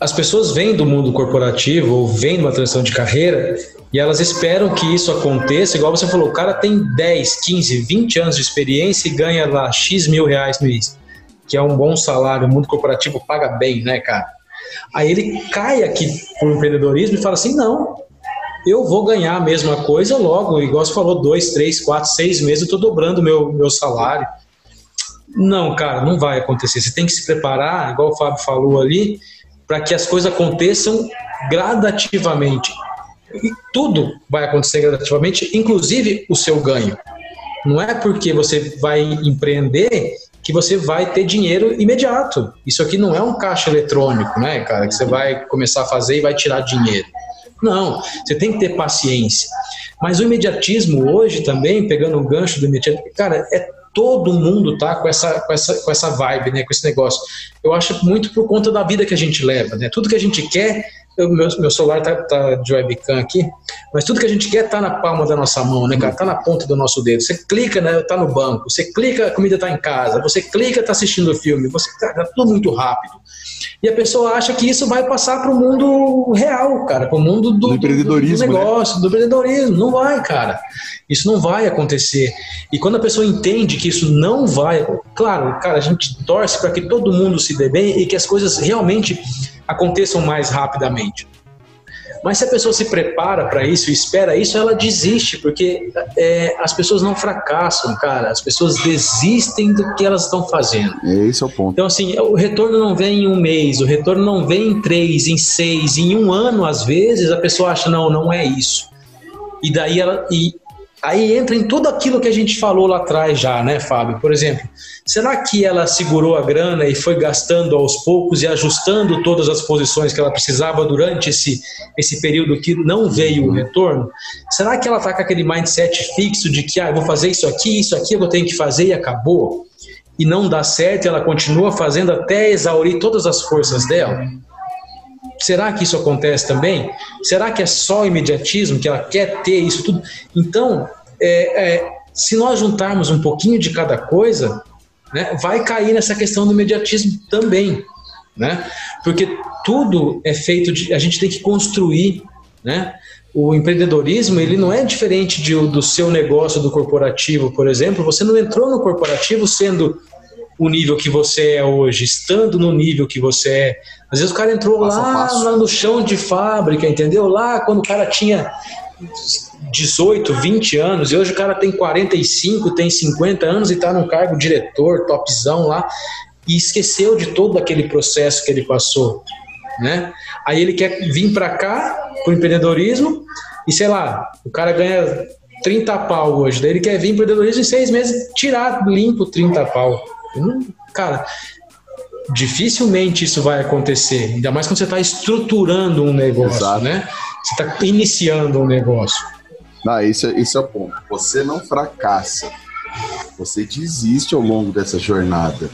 as pessoas vêm do mundo corporativo ou vêm de uma transição de carreira e elas esperam que isso aconteça, igual você falou, o cara tem 10, 15, 20 anos de experiência e ganha lá X mil reais mês, que é um bom salário, o mundo corporativo paga bem, né, cara? Aí ele cai aqui pro empreendedorismo e fala assim, não, eu vou ganhar a mesma coisa logo, igual você falou, dois, três, quatro, seis meses, eu estou dobrando meu, meu salário. Não, cara, não vai acontecer. Você tem que se preparar, igual o Fábio falou ali, para que as coisas aconteçam gradativamente. E tudo vai acontecer gradativamente, inclusive o seu ganho. Não é porque você vai empreender que você vai ter dinheiro imediato. Isso aqui não é um caixa eletrônico, né, cara, que você vai começar a fazer e vai tirar dinheiro. Não, você tem que ter paciência. Mas o imediatismo hoje também, pegando o gancho do imediatismo, cara, é todo mundo tá com essa, com essa, com essa vibe, né, com esse negócio. Eu acho muito por conta da vida que a gente leva, né? Tudo que a gente quer, eu, meu, meu celular tá, tá de webcam aqui, mas tudo que a gente quer tá na palma da nossa mão, né, cara? Tá na ponta do nosso dedo. Você clica, né, tá no banco. Você clica, a comida tá em casa. Você clica, tá assistindo o filme. Você tá, tá tudo muito rápido. E a pessoa acha que isso vai passar para o mundo real, cara, para o mundo do, do empreendedorismo, do, né? negócio, né? do empreendedorismo. Não vai, cara. Isso não vai acontecer. E quando a pessoa entende que isso não vai, claro, cara, a gente torce para que todo mundo se dê bem e que as coisas realmente aconteçam mais rapidamente. Mas se a pessoa se prepara para isso e espera isso, ela desiste, porque é, as pessoas não fracassam, cara. As pessoas desistem do que elas estão fazendo. Esse é o ponto. Então, assim, o retorno não vem em um mês, o retorno não vem em três, em seis, em um ano, às vezes, a pessoa acha, não, não é isso. E daí ela. E, Aí entra em tudo aquilo que a gente falou lá atrás já, né, Fábio? Por exemplo, será que ela segurou a grana e foi gastando aos poucos e ajustando todas as posições que ela precisava durante esse, esse período que não veio o retorno? Será que ela está com aquele mindset fixo de que, ah, eu vou fazer isso aqui, isso aqui eu tenho que fazer e acabou? E não dá certo ela continua fazendo até exaurir todas as forças dela? Será que isso acontece também? Será que é só imediatismo, que ela quer ter isso tudo? Então, é, é, se nós juntarmos um pouquinho de cada coisa, né, vai cair nessa questão do imediatismo também. Né? Porque tudo é feito de. A gente tem que construir. Né? O empreendedorismo ele não é diferente de, do seu negócio do corporativo, por exemplo. Você não entrou no corporativo sendo o nível que você é hoje, estando no nível que você é. Às vezes o cara entrou passo lá, lá no chão de fábrica, entendeu? Lá quando o cara tinha 18, 20 anos, e hoje o cara tem 45, tem 50 anos e está num cargo diretor, topzão lá, e esqueceu de todo aquele processo que ele passou, né? Aí ele quer vir para cá, pro empreendedorismo, e sei lá, o cara ganha 30 pau hoje, daí ele quer vir pro empreendedorismo em seis meses, tirar limpo 30 pau. Cara, dificilmente isso vai acontecer, ainda mais quando você está estruturando um negócio, Exato. né? Você está iniciando um negócio. Não, esse, é, esse é o ponto. Você não fracassa, você desiste ao longo dessa jornada.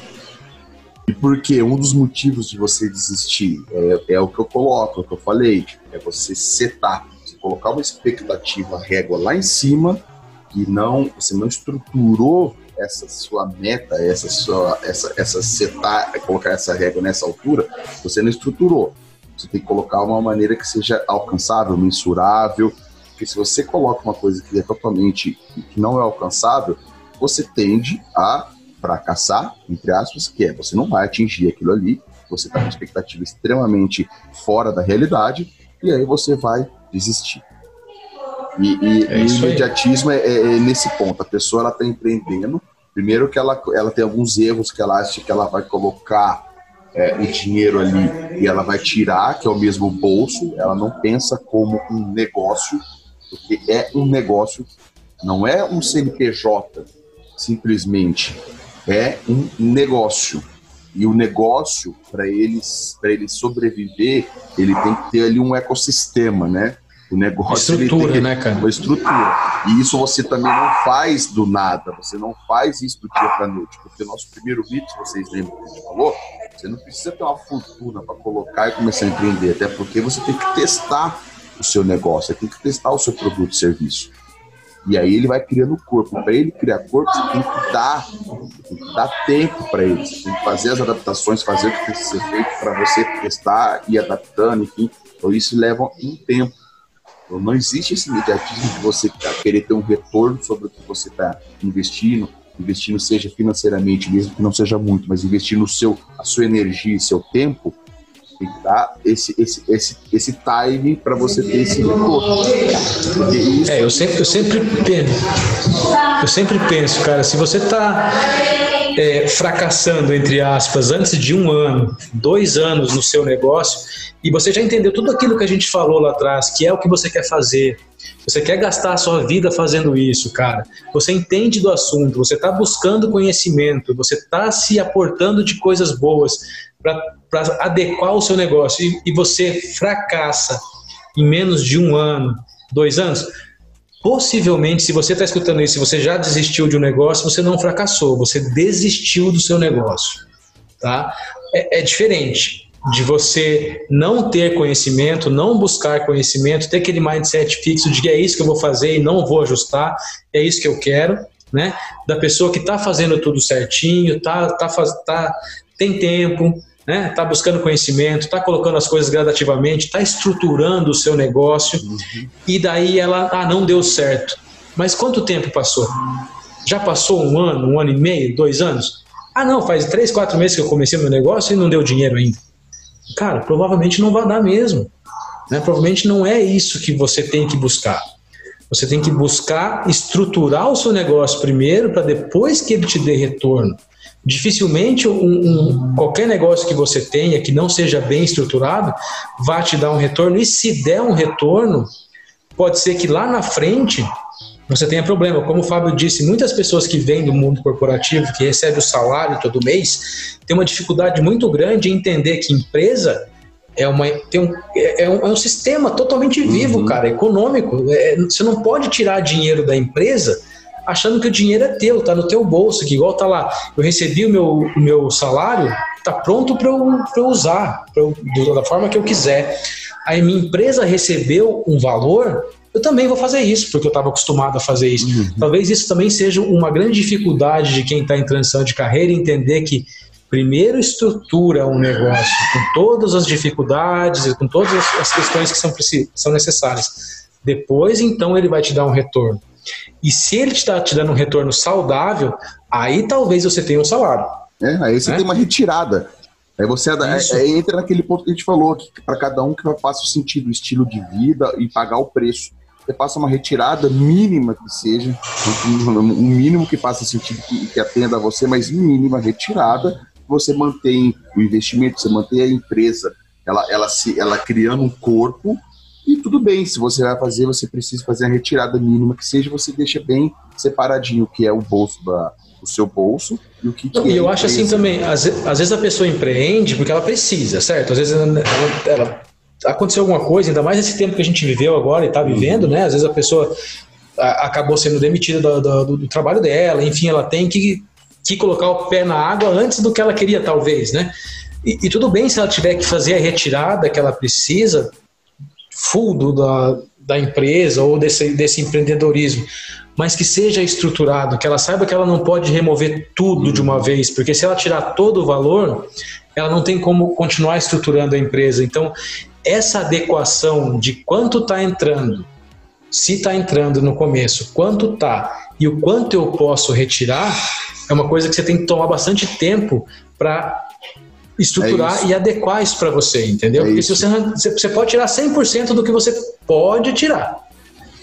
E por quê? Um dos motivos de você desistir é, é o que eu coloco, é o que eu falei, é você setar, você colocar uma expectativa régua lá em cima e não você não estruturou essa sua meta, essa sua essa essa setar, colocar essa régua nessa altura, você não estruturou. Você tem que colocar uma maneira que seja alcançável, mensurável, porque se você coloca uma coisa que é totalmente que não é alcançável, você tende a fracassar, entre aspas, que é você não vai atingir aquilo ali, você está com expectativa extremamente fora da realidade, e aí você vai desistir. E, e, é e o imediatismo é, é, é, nesse ponto. A pessoa ela está empreendendo. Primeiro que ela, ela tem alguns erros que ela acha que ela vai colocar é, o dinheiro ali e ela vai tirar, que é o mesmo bolso. Ela não pensa como um negócio, porque é um negócio, não é um CNPJ, simplesmente. É um negócio. E o negócio, para eles, ele sobreviver, ele tem que ter ali um ecossistema, né? O negócio estrutura, tem né, cara? Uma estrutura. E isso você também não faz do nada, você não faz isso do dia para noite. Porque o nosso primeiro vídeo, vocês lembram que a gente falou, você não precisa ter uma fortuna para colocar e começar a empreender, até porque você tem que testar o seu negócio, você tem que testar o seu produto e serviço. E aí ele vai criando corpo. Para ele criar corpo, você tem que dar, tem que dar tempo para ele. Você tem que fazer as adaptações, fazer o que precisa ser feito para você testar e adaptando, enfim. Então isso leva um tempo. Então, não existe esse imediatismo de você querer ter um retorno sobre o que você está investindo, investindo seja financeiramente, mesmo que não seja muito, mas investir no seu, a sua energia e seu tempo, tem que dar esse, esse, esse, esse time para você ter esse retorno. É, eu sempre, eu sempre penso, eu sempre penso, cara, se você está é, fracassando, entre aspas, antes de um ano, dois anos no seu negócio, e você já entendeu tudo aquilo que a gente falou lá atrás, que é o que você quer fazer, você quer gastar a sua vida fazendo isso, cara. Você entende do assunto, você está buscando conhecimento, você está se aportando de coisas boas para adequar o seu negócio e, e você fracassa em menos de um ano, dois anos, possivelmente, se você está escutando isso, se você já desistiu de um negócio, você não fracassou, você desistiu do seu negócio, tá? É, é diferente de você não ter conhecimento, não buscar conhecimento, ter aquele mindset fixo de que é isso que eu vou fazer e não vou ajustar, é isso que eu quero, né? Da pessoa que está fazendo tudo certinho, tá, tá, tá, tem tempo, né? Tá buscando conhecimento, tá colocando as coisas gradativamente, tá estruturando o seu negócio uhum. e daí ela, ah, não deu certo. Mas quanto tempo passou? Já passou um ano, um ano e meio, dois anos? Ah, não, faz três, quatro meses que eu comecei meu negócio e não deu dinheiro ainda. Cara, provavelmente não vai dar mesmo. Né? Provavelmente não é isso que você tem que buscar. Você tem que buscar estruturar o seu negócio primeiro para depois que ele te dê retorno. Dificilmente um, um, qualquer negócio que você tenha que não seja bem estruturado vai te dar um retorno. E se der um retorno, pode ser que lá na frente você tenha problema. Como o Fábio disse, muitas pessoas que vêm do mundo corporativo, que recebem o salário todo mês, têm uma dificuldade muito grande em entender que empresa é, uma, tem um, é, um, é um sistema totalmente vivo, uhum. cara, econômico. É, você não pode tirar dinheiro da empresa achando que o dinheiro é teu, tá no teu bolso, que igual tá lá, eu recebi o meu, o meu salário, tá pronto para eu, eu usar, pra eu, da forma que eu quiser. Aí minha empresa recebeu um valor, eu também vou fazer isso, porque eu estava acostumado a fazer isso. Uhum. Talvez isso também seja uma grande dificuldade de quem está em transição de carreira, entender que primeiro estrutura um negócio com todas as dificuldades e com todas as questões que são, são necessárias. Depois, então, ele vai te dar um retorno. E se ele está te dando um retorno saudável, aí talvez você tenha um salário. É, aí você né? tem uma retirada. Aí você é, entra naquele ponto que a gente falou, que para cada um que faça o sentido, o estilo de vida e pagar o preço você passa uma retirada mínima que seja, um mínimo que faça sentido que, que atenda a você, mas mínima retirada, você mantém o investimento, você mantém a empresa, ela, ela, se, ela criando um corpo, e tudo bem, se você vai fazer, você precisa fazer a retirada mínima que seja, você deixa bem separadinho o que é o bolso da, o seu bolso e o que, que e é eu acho assim também, às, às, vezes a pessoa empreende porque ela precisa, certo? Às vezes ela, ela aconteceu alguma coisa, ainda mais nesse tempo que a gente viveu agora e está vivendo, né? Às vezes a pessoa acabou sendo demitida do, do, do, trabalho dela, enfim, ela tem que, que colocar o pé na água antes do que ela queria, talvez, né? E, e tudo bem se ela tiver que fazer a retirada que ela precisa, full do, da, da empresa ou desse, desse empreendedorismo. mas que seja estruturado, que ela saiba que ela não pode remover tudo de uma vez, porque se ela tirar todo o valor, ela não tem como continuar estruturando a empresa. Então, essa adequação de quanto está entrando, se está entrando no começo, quanto está e o quanto eu posso retirar, é uma coisa que você tem que tomar bastante tempo para estruturar é e adequar isso para você, entendeu? É Porque se você, você pode tirar 100% do que você pode tirar.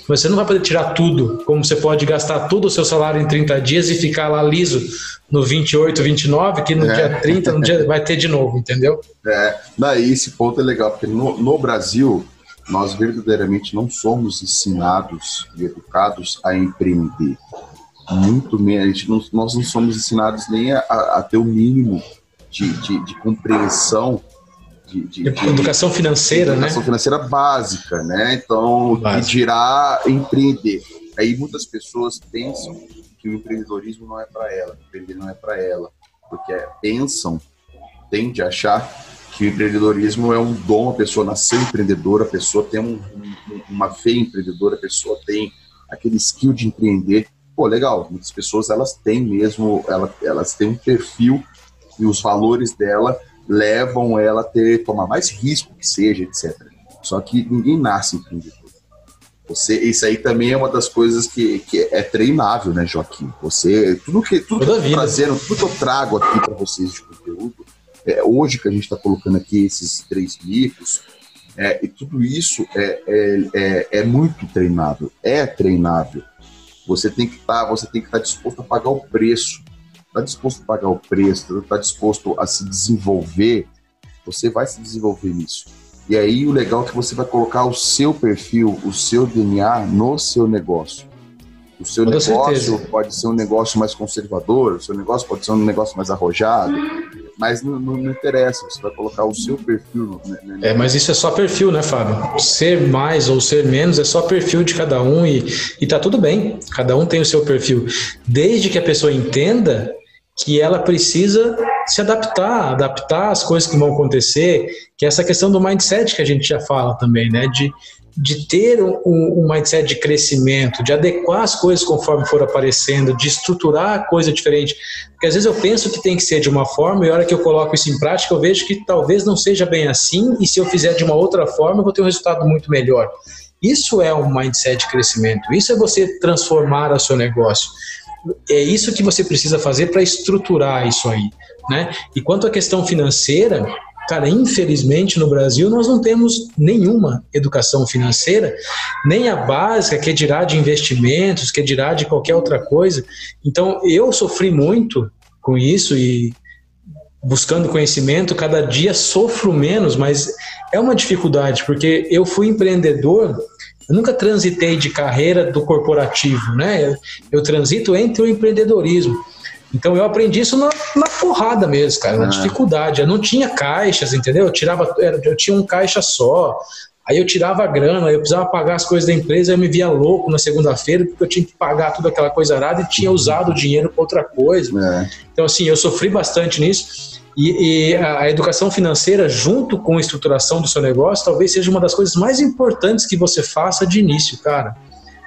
Mas você não vai poder tirar tudo, como você pode gastar todo o seu salário em 30 dias e ficar lá liso no 28, 29, que no é. dia 30 no dia, vai ter de novo, entendeu? É, daí esse ponto é legal, porque no, no Brasil nós verdadeiramente não somos ensinados e educados a empreender. Muito menos, nós não somos ensinados nem a, a ter o mínimo de, de, de compreensão de, de, de, educação financeira, educação né? financeira básica, né? Então, Básico. que dirá empreender. Aí muitas pessoas pensam que o empreendedorismo não é para ela, empreender não é para ela, porque pensam, tende a achar que o empreendedorismo é um dom, a pessoa nasceu empreendedora, a pessoa tem um, um, uma fé empreendedora, a pessoa tem aquele skill de empreender. Pô, legal, muitas pessoas elas têm mesmo, elas, elas têm um perfil e os valores dela levam ela a ter, tomar mais risco que seja, etc. Só que ninguém nasce empreendedor. Você, isso aí também é uma das coisas que, que é treinável, né, Joaquim? Você, tudo que, tudo que eu tô trazendo, tudo que eu trago aqui para vocês de conteúdo, é, hoje que a gente está colocando aqui esses três livros, é, e tudo isso é, é, é, é, muito treinável, é treinável. Você tem que estar, tá, você tem que estar tá disposto a pagar o preço está disposto a pagar o preço, está disposto a se desenvolver, você vai se desenvolver nisso. E aí o legal é que você vai colocar o seu perfil, o seu DNA no seu negócio. O seu Com negócio certeza. pode ser um negócio mais conservador, o seu negócio pode ser um negócio mais arrojado, mas não, não, não interessa, você vai colocar o seu perfil. Né, né, é, mas isso é só perfil, né, Fábio? Ser mais ou ser menos é só perfil de cada um e, e tá tudo bem, cada um tem o seu perfil. Desde que a pessoa entenda que ela precisa se adaptar, adaptar às coisas que vão acontecer, que é essa questão do mindset que a gente já fala também, né? De, de ter um, um mindset de crescimento, de adequar as coisas conforme for aparecendo, de estruturar a coisa diferente. Porque às vezes eu penso que tem que ser de uma forma e a hora que eu coloco isso em prática eu vejo que talvez não seja bem assim e se eu fizer de uma outra forma eu vou ter um resultado muito melhor. Isso é um mindset de crescimento, isso é você transformar o seu negócio é isso que você precisa fazer para estruturar isso aí, né? E quanto à questão financeira, cara, infelizmente no Brasil nós não temos nenhuma educação financeira, nem a básica, que é dirá de investimentos, que é dirá de qualquer outra coisa. Então eu sofri muito com isso e buscando conhecimento, cada dia sofro menos, mas é uma dificuldade, porque eu fui empreendedor eu nunca transitei de carreira do corporativo, né? Eu, eu transito entre o empreendedorismo. Então eu aprendi isso na, na porrada mesmo, cara, na ah. dificuldade. Eu não tinha caixas, entendeu? Eu tirava, eu tinha um caixa só. Aí eu tirava a grana, eu precisava pagar as coisas da empresa, eu me via louco na segunda-feira, porque eu tinha que pagar toda aquela coisa arada e tinha usado o dinheiro para outra coisa. É. Então, assim, eu sofri bastante nisso. E, e, a educação financeira, junto com a estruturação do seu negócio, talvez seja uma das coisas mais importantes que você faça de início, cara.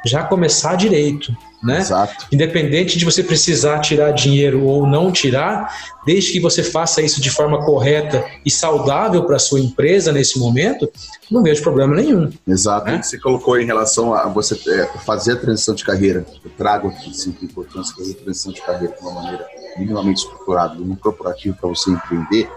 Já começar direito, né? Exato. Independente de você precisar tirar dinheiro ou não tirar, desde que você faça isso de forma correta e saudável para a sua empresa nesse momento, não vejo problema nenhum. Exato. Né? Você colocou em relação a você é, fazer a transição de carreira. Eu trago aqui sempre a importância da transição de carreira de uma maneira minimamente estruturado no corporativo para você empreender,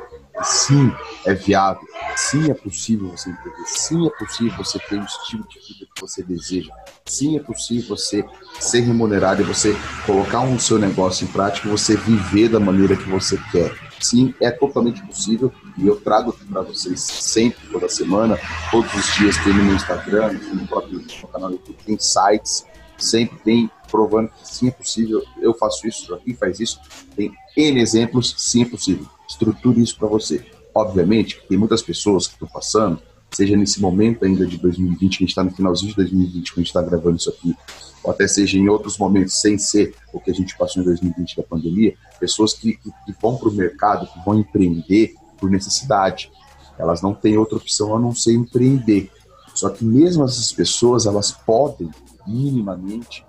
sim, é viável, sim, é possível você empreender, sim, é possível você ter o estilo de vida que você deseja, sim, é possível você ser remunerado e você colocar um seu negócio em prática e você viver da maneira que você quer. Sim, é totalmente possível e eu trago aqui para vocês sempre, toda semana, todos os dias, tem no meu Instagram, no próprio canal do YouTube, tem sites, sempre tem provando que sim é possível, eu faço isso, Joaquim faz isso, tem N exemplos, sim é possível. Estruture isso para você. Obviamente, tem muitas pessoas que estão passando, seja nesse momento ainda de 2020, que a gente está no finalzinho de 2020, quando a gente está gravando isso aqui, ou até seja em outros momentos, sem ser o que a gente passou em 2020 da pandemia, pessoas que, que, que vão para o mercado, que vão empreender por necessidade. Elas não têm outra opção a não ser empreender. Só que mesmo essas pessoas, elas podem minimamente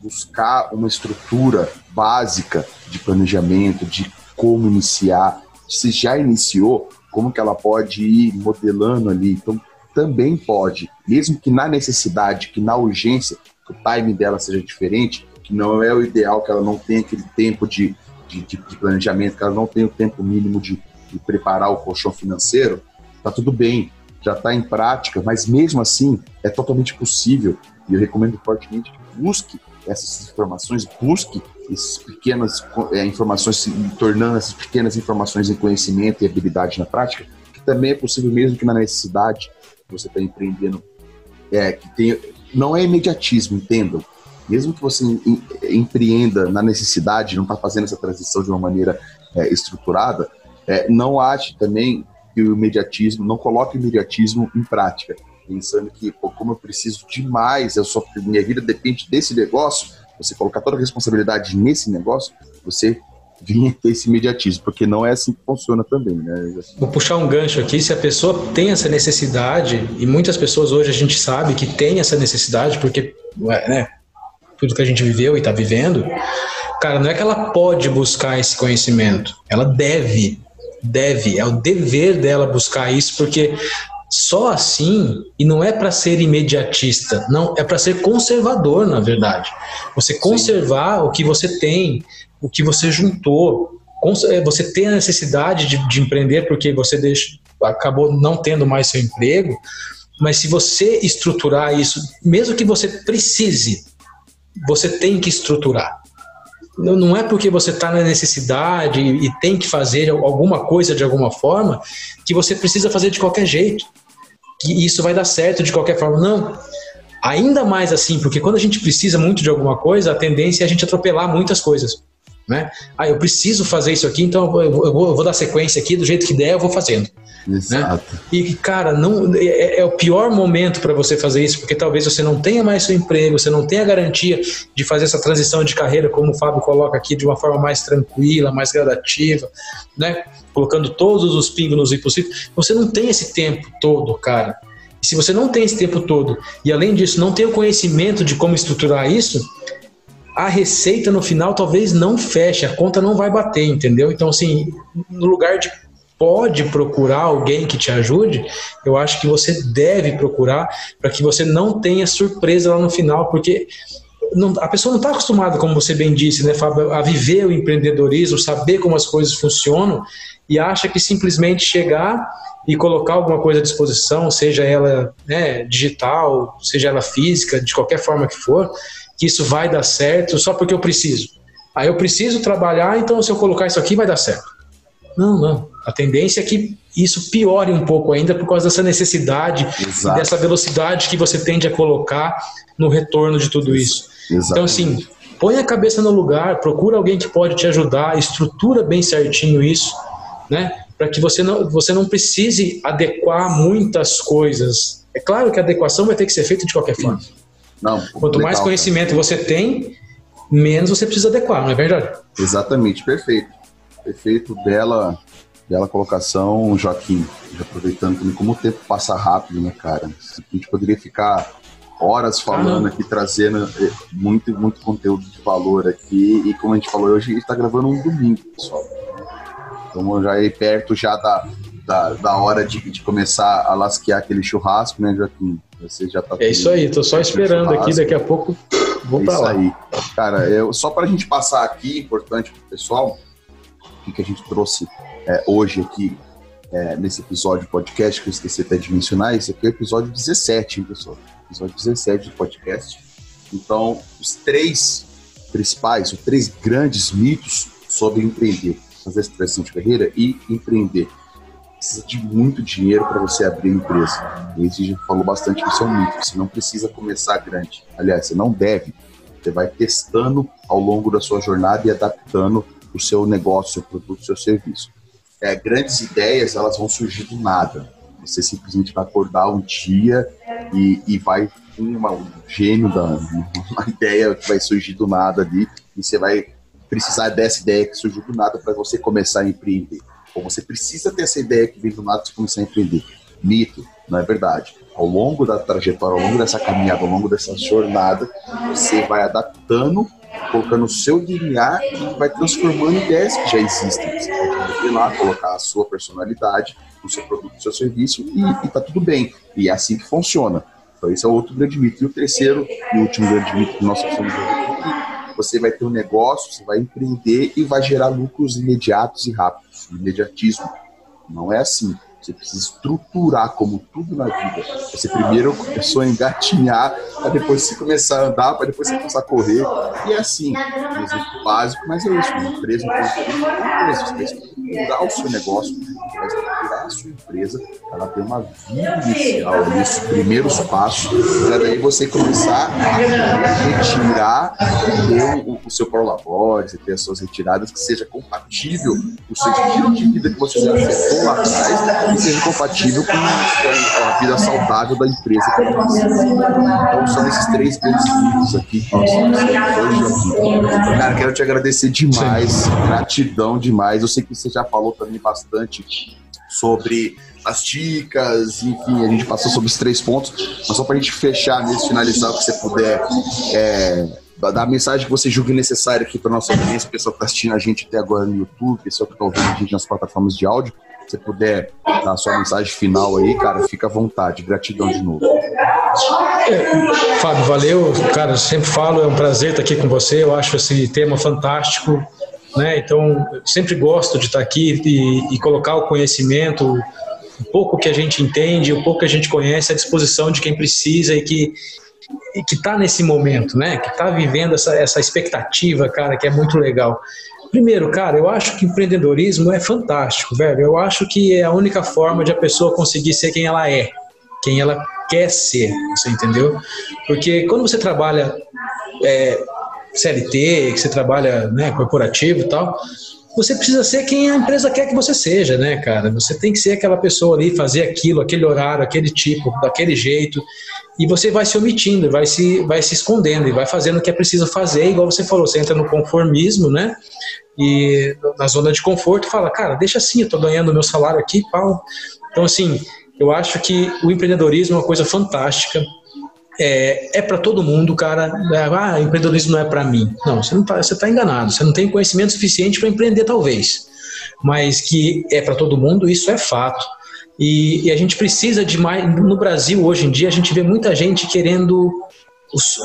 buscar uma estrutura básica de planejamento, de como iniciar. Se já iniciou, como que ela pode ir modelando ali. Então, também pode, mesmo que na necessidade, que na urgência, que o timing dela seja diferente, que não é o ideal, que ela não tenha aquele tempo de, de, de planejamento, que ela não tenha o tempo mínimo de, de preparar o colchão financeiro, tá tudo bem, já está em prática, mas mesmo assim é totalmente possível e eu recomendo fortemente que busque essas informações, busque essas pequenas é, informações, se tornando essas pequenas informações em conhecimento e habilidade na prática, que também é possível mesmo que na necessidade você está empreendendo, é, que tem, não é imediatismo, entendam. Mesmo que você em, empreenda na necessidade, não está fazendo essa transição de uma maneira é, estruturada, é, não ache também que o imediatismo, não coloque o imediatismo em prática pensando que, pô, como eu preciso demais, eu só, minha vida depende desse negócio, você colocar toda a responsabilidade nesse negócio, você vinha ter esse imediatismo, porque não é assim que funciona também, né? Vou puxar um gancho aqui, se a pessoa tem essa necessidade, e muitas pessoas hoje a gente sabe que tem essa necessidade, porque, né, tudo que a gente viveu e está vivendo, cara, não é que ela pode buscar esse conhecimento, ela deve, deve, é o dever dela buscar isso, porque só assim, e não é para ser imediatista, não, é para ser conservador, na verdade. Você conservar Sim. o que você tem, o que você juntou. É, você tem a necessidade de, de empreender porque você deixa, acabou não tendo mais seu emprego, mas se você estruturar isso, mesmo que você precise, você tem que estruturar. Não é porque você está na necessidade e tem que fazer alguma coisa de alguma forma que você precisa fazer de qualquer jeito que isso vai dar certo de qualquer forma. Não. Ainda mais assim, porque quando a gente precisa muito de alguma coisa, a tendência é a gente atropelar muitas coisas. Né? Ah, eu preciso fazer isso aqui, então eu vou, eu vou, dar sequência aqui, do jeito que der, eu vou fazendo. Né? Exato. Né? E, cara, não, é, é, é o pior momento para você fazer isso, porque talvez você não tenha mais seu emprego, você não tenha garantia de fazer essa transição de carreira, como o Fábio coloca aqui, de uma forma mais tranquila, mais gradativa, né? colocando todos os pingos nos impossíveis. Você não tem esse tempo todo, cara. E se você não tem esse tempo todo, e além disso, não tem o conhecimento de como estruturar isso, a receita no final talvez não feche, a conta não vai bater, entendeu? Então, assim, no lugar de pode procurar alguém que te ajude, eu acho que você deve procurar para que você não tenha surpresa lá no final, porque não, a pessoa não está acostumada, como você bem disse, né, Fábio, a viver o empreendedorismo, saber como as coisas funcionam e acha que simplesmente chegar e colocar alguma coisa à disposição, seja ela né, digital, seja ela física, de qualquer forma que for, que isso vai dar certo só porque eu preciso. Aí eu preciso trabalhar, então se eu colocar isso aqui vai dar certo. Não, não. A tendência é que isso piore um pouco ainda por causa dessa necessidade Exato. e dessa velocidade que você tende a colocar no retorno de tudo isso. Então, assim, põe a cabeça no lugar, procura alguém que pode te ajudar, estrutura bem certinho isso, né? Para que você não, você não precise adequar muitas coisas. É claro que a adequação vai ter que ser feita de qualquer forma. Não, Quanto legal, mais conhecimento cara. você tem, menos você precisa adequar, não é verdade? Exatamente, perfeito. Perfeito, bela, bela colocação, Joaquim. Já aproveitando também como o tempo passa rápido, né, cara? A gente poderia ficar horas falando ah, aqui, trazendo eh, muito, muito conteúdo de valor aqui. E como a gente falou, hoje a gente está gravando um domingo, pessoal. Então já é perto já da, da, da hora de, de começar a lasquear aquele churrasco, né, Joaquim? Você já tá É isso aí, tô só esperando aqui, daqui a pouco vou é pra lá. Aí. Cara, eu, só para a gente passar aqui, importante pro pessoal, o que a gente trouxe é, hoje aqui é, nesse episódio do podcast, que eu esqueci até de mencionar, esse aqui é o episódio 17, hein, pessoal? Episódio 17 do podcast. Então, os três principais, os três grandes mitos sobre empreender, fazer essa transição de carreira e empreender. Precisa de muito dinheiro para você abrir a empresa. E a gente falou bastante que isso é um mito. Você não precisa começar grande. Aliás, você não deve. Você vai testando ao longo da sua jornada e adaptando o seu negócio, o seu produto, o seu serviço. É, grandes ideias, elas vão surgir do nada. Você simplesmente vai acordar um dia e, e vai ter uma, um gênio da *laughs* uma ideia que vai surgir do nada ali e você vai precisar dessa ideia que surgiu do nada para você começar a empreender. Ou você precisa ter essa ideia que vem do nada para começar a empreender. Mito, não é verdade. ao longo da trajetória, ao longo dessa caminhada, ao longo dessa jornada, você vai adaptando, colocando o seu DNA e vai transformando ideias que já existem. Você pode ir lá, colocar a sua personalidade no seu produto, no seu serviço e, e tá tudo bem. E é assim que funciona. Então esse é outro grande mito. E o terceiro e último grande mito que nós precisamos você vai ter um negócio, você vai empreender e vai gerar lucros imediatos e rápidos. Imediatismo. Não é assim. Você precisa estruturar como tudo na vida. Você primeiro começou a engatinhar, para depois você começar a andar, para depois você começar a correr. E é assim, um exemplo básico, mas é isso. Uma empresa, uma empresa, você vai estruturar o seu negócio, você vai estruturar sua empresa, ela tem uma vida inicial, nesses primeiros passos, para daí você começar a retirar o, o seu prolabore, você ter as suas retiradas que seja compatível com o seu estilo de vida que você já afetou lá atrás e seja compatível com a vida saudável da empresa que ela. Então, são esses três grandes aqui que nós hoje aqui. Cara, quero te agradecer demais, gratidão demais. Eu sei que você já falou também bastante sobre as dicas, enfim, a gente passou sobre os três pontos, mas só para a gente fechar mesmo, finalizar, o que você puder é, dar a mensagem que você julgue necessária aqui para nossa audiência, pessoal que está assistindo a gente até agora no YouTube, pessoal que está ouvindo a gente nas plataformas de áudio, você puder dar a sua mensagem final aí, cara, fica à vontade. Gratidão de novo. É, Fábio, valeu. Cara, sempre falo, é um prazer estar aqui com você. Eu acho esse tema fantástico. Né? Então, sempre gosto de estar aqui e, e colocar o conhecimento, o pouco que a gente entende, o pouco que a gente conhece à disposição de quem precisa e que que está nesse momento, né? Que está vivendo essa, essa expectativa, cara, que é muito legal. Primeiro, cara, eu acho que empreendedorismo é fantástico, velho. Eu acho que é a única forma de a pessoa conseguir ser quem ela é, quem ela quer ser, você entendeu? Porque quando você trabalha é, CLT, que você trabalha né, corporativo e tal, você precisa ser quem a empresa quer que você seja, né, cara? Você tem que ser aquela pessoa ali, fazer aquilo, aquele horário, aquele tipo, daquele jeito, e você vai se omitindo, vai se, vai se escondendo e vai fazendo o que é preciso fazer, igual você falou, você entra no conformismo, né? e na zona de conforto fala, cara, deixa assim, eu estou ganhando meu salário aqui, pau. Então, assim, eu acho que o empreendedorismo é uma coisa fantástica. É, é para todo mundo, cara. Ah, empreendedorismo não é para mim. Não, você não tá, está enganado. Você não tem conhecimento suficiente para empreender, talvez. Mas que é para todo mundo, isso é fato. E, e, a gente precisa de mais. No Brasil, hoje em dia, a gente vê muita gente querendo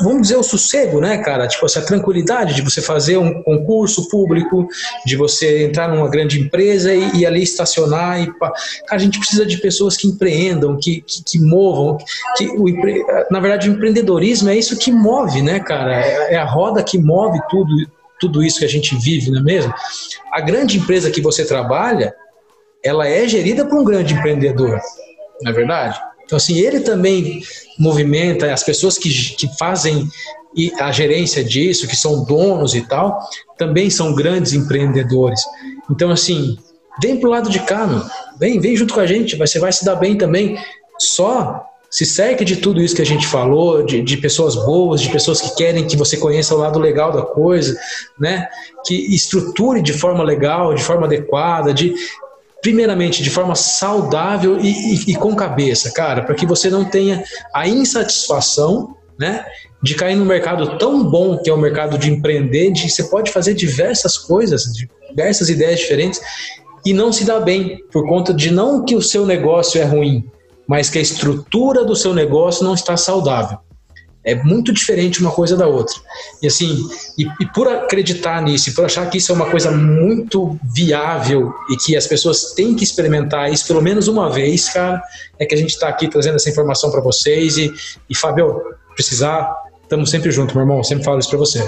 vamos dizer, o sossego, né, cara? Tipo, essa tranquilidade de você fazer um concurso público, de você entrar numa grande empresa e, e ali estacionar. E, cara, a gente precisa de pessoas que empreendam, que, que, que movam. Que o, na verdade, o empreendedorismo é isso que move, né, cara? É, é a roda que move tudo, tudo isso que a gente vive, não é mesmo? A grande empresa que você trabalha, ela é gerida por um grande empreendedor, não é verdade? Então, assim, ele também movimenta as pessoas que, que fazem a gerência disso, que são donos e tal, também são grandes empreendedores. Então, assim, vem pro lado de cá, meu. Vem, vem junto com a gente, você vai se dar bem também. Só se cerque de tudo isso que a gente falou, de, de, pessoas boas, de pessoas que querem que você conheça o lado legal da coisa, né? Que estruture de forma legal, de forma adequada, de primeiramente de forma saudável e, e, e com cabeça, cara, para que você não tenha a insatisfação, né, de cair no mercado tão bom que é o mercado de empreender, de você pode fazer diversas coisas, diversas ideias diferentes e não se dá bem por conta de não que o seu negócio é ruim, mas que a estrutura do seu negócio não está saudável. É muito diferente uma coisa da outra. E assim, e, e, por acreditar nisso, por achar que isso é uma coisa muito viável e que as pessoas têm que experimentar isso pelo menos uma vez, cara, é que a gente está aqui trazendo essa informação para vocês. E, e Fábio, precisar, estamos sempre juntos, meu irmão. Sempre falo isso para você.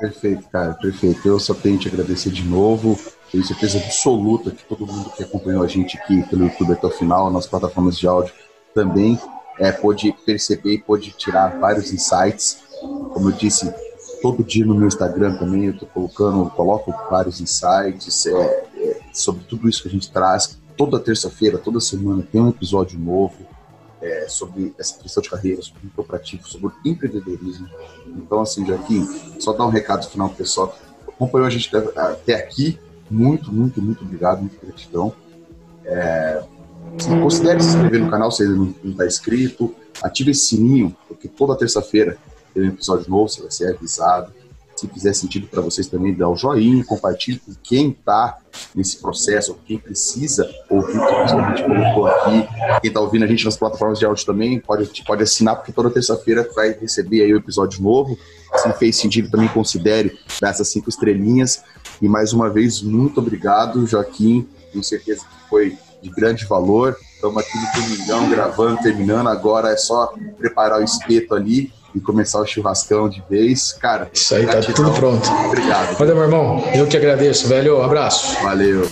Perfeito, cara, perfeito. Eu só tenho te agradecer de novo. Tenho certeza absoluta que todo mundo que acompanhou a gente aqui pelo YouTube até o final, nas plataformas de áudio também é, pôde perceber e pôde tirar vários insights. Como eu disse, todo dia no meu Instagram também eu estou colocando, coloco vários insights é, é, sobre tudo isso que a gente traz. Toda terça-feira, toda semana tem um episódio novo é, sobre essa questão de carreira, sobre o cooperativo, sobre empreendedorismo. Então, assim, Joaquim, só dar um recado final pro pessoal que acompanhou a gente até aqui. Muito, muito, muito obrigado, muito gratidão. É, considere se inscrever no canal se ainda não está inscrito. Ative esse sininho, porque toda terça-feira tem um episódio novo, você vai ser avisado. Se fizer sentido para vocês também, dá o um joinha, compartilhe com quem está nesse processo, quem precisa ouvir o que a gente colocou aqui. Quem está ouvindo a gente nas plataformas de áudio também, pode, pode assinar, porque toda terça-feira vai receber aí o episódio novo. Se fez sentido, também considere dar essas cinco estrelinhas. E mais uma vez, muito obrigado, Joaquim. Tenho certeza que foi de grande valor. Estamos aqui no Domingão gravando, terminando. Agora é só preparar o espeto ali e começar o churrascão de vez. Cara, isso aí, tá gratidão. tá tudo pronto. Obrigado. Valeu, meu irmão. Eu que agradeço, velho. Abraço. Valeu.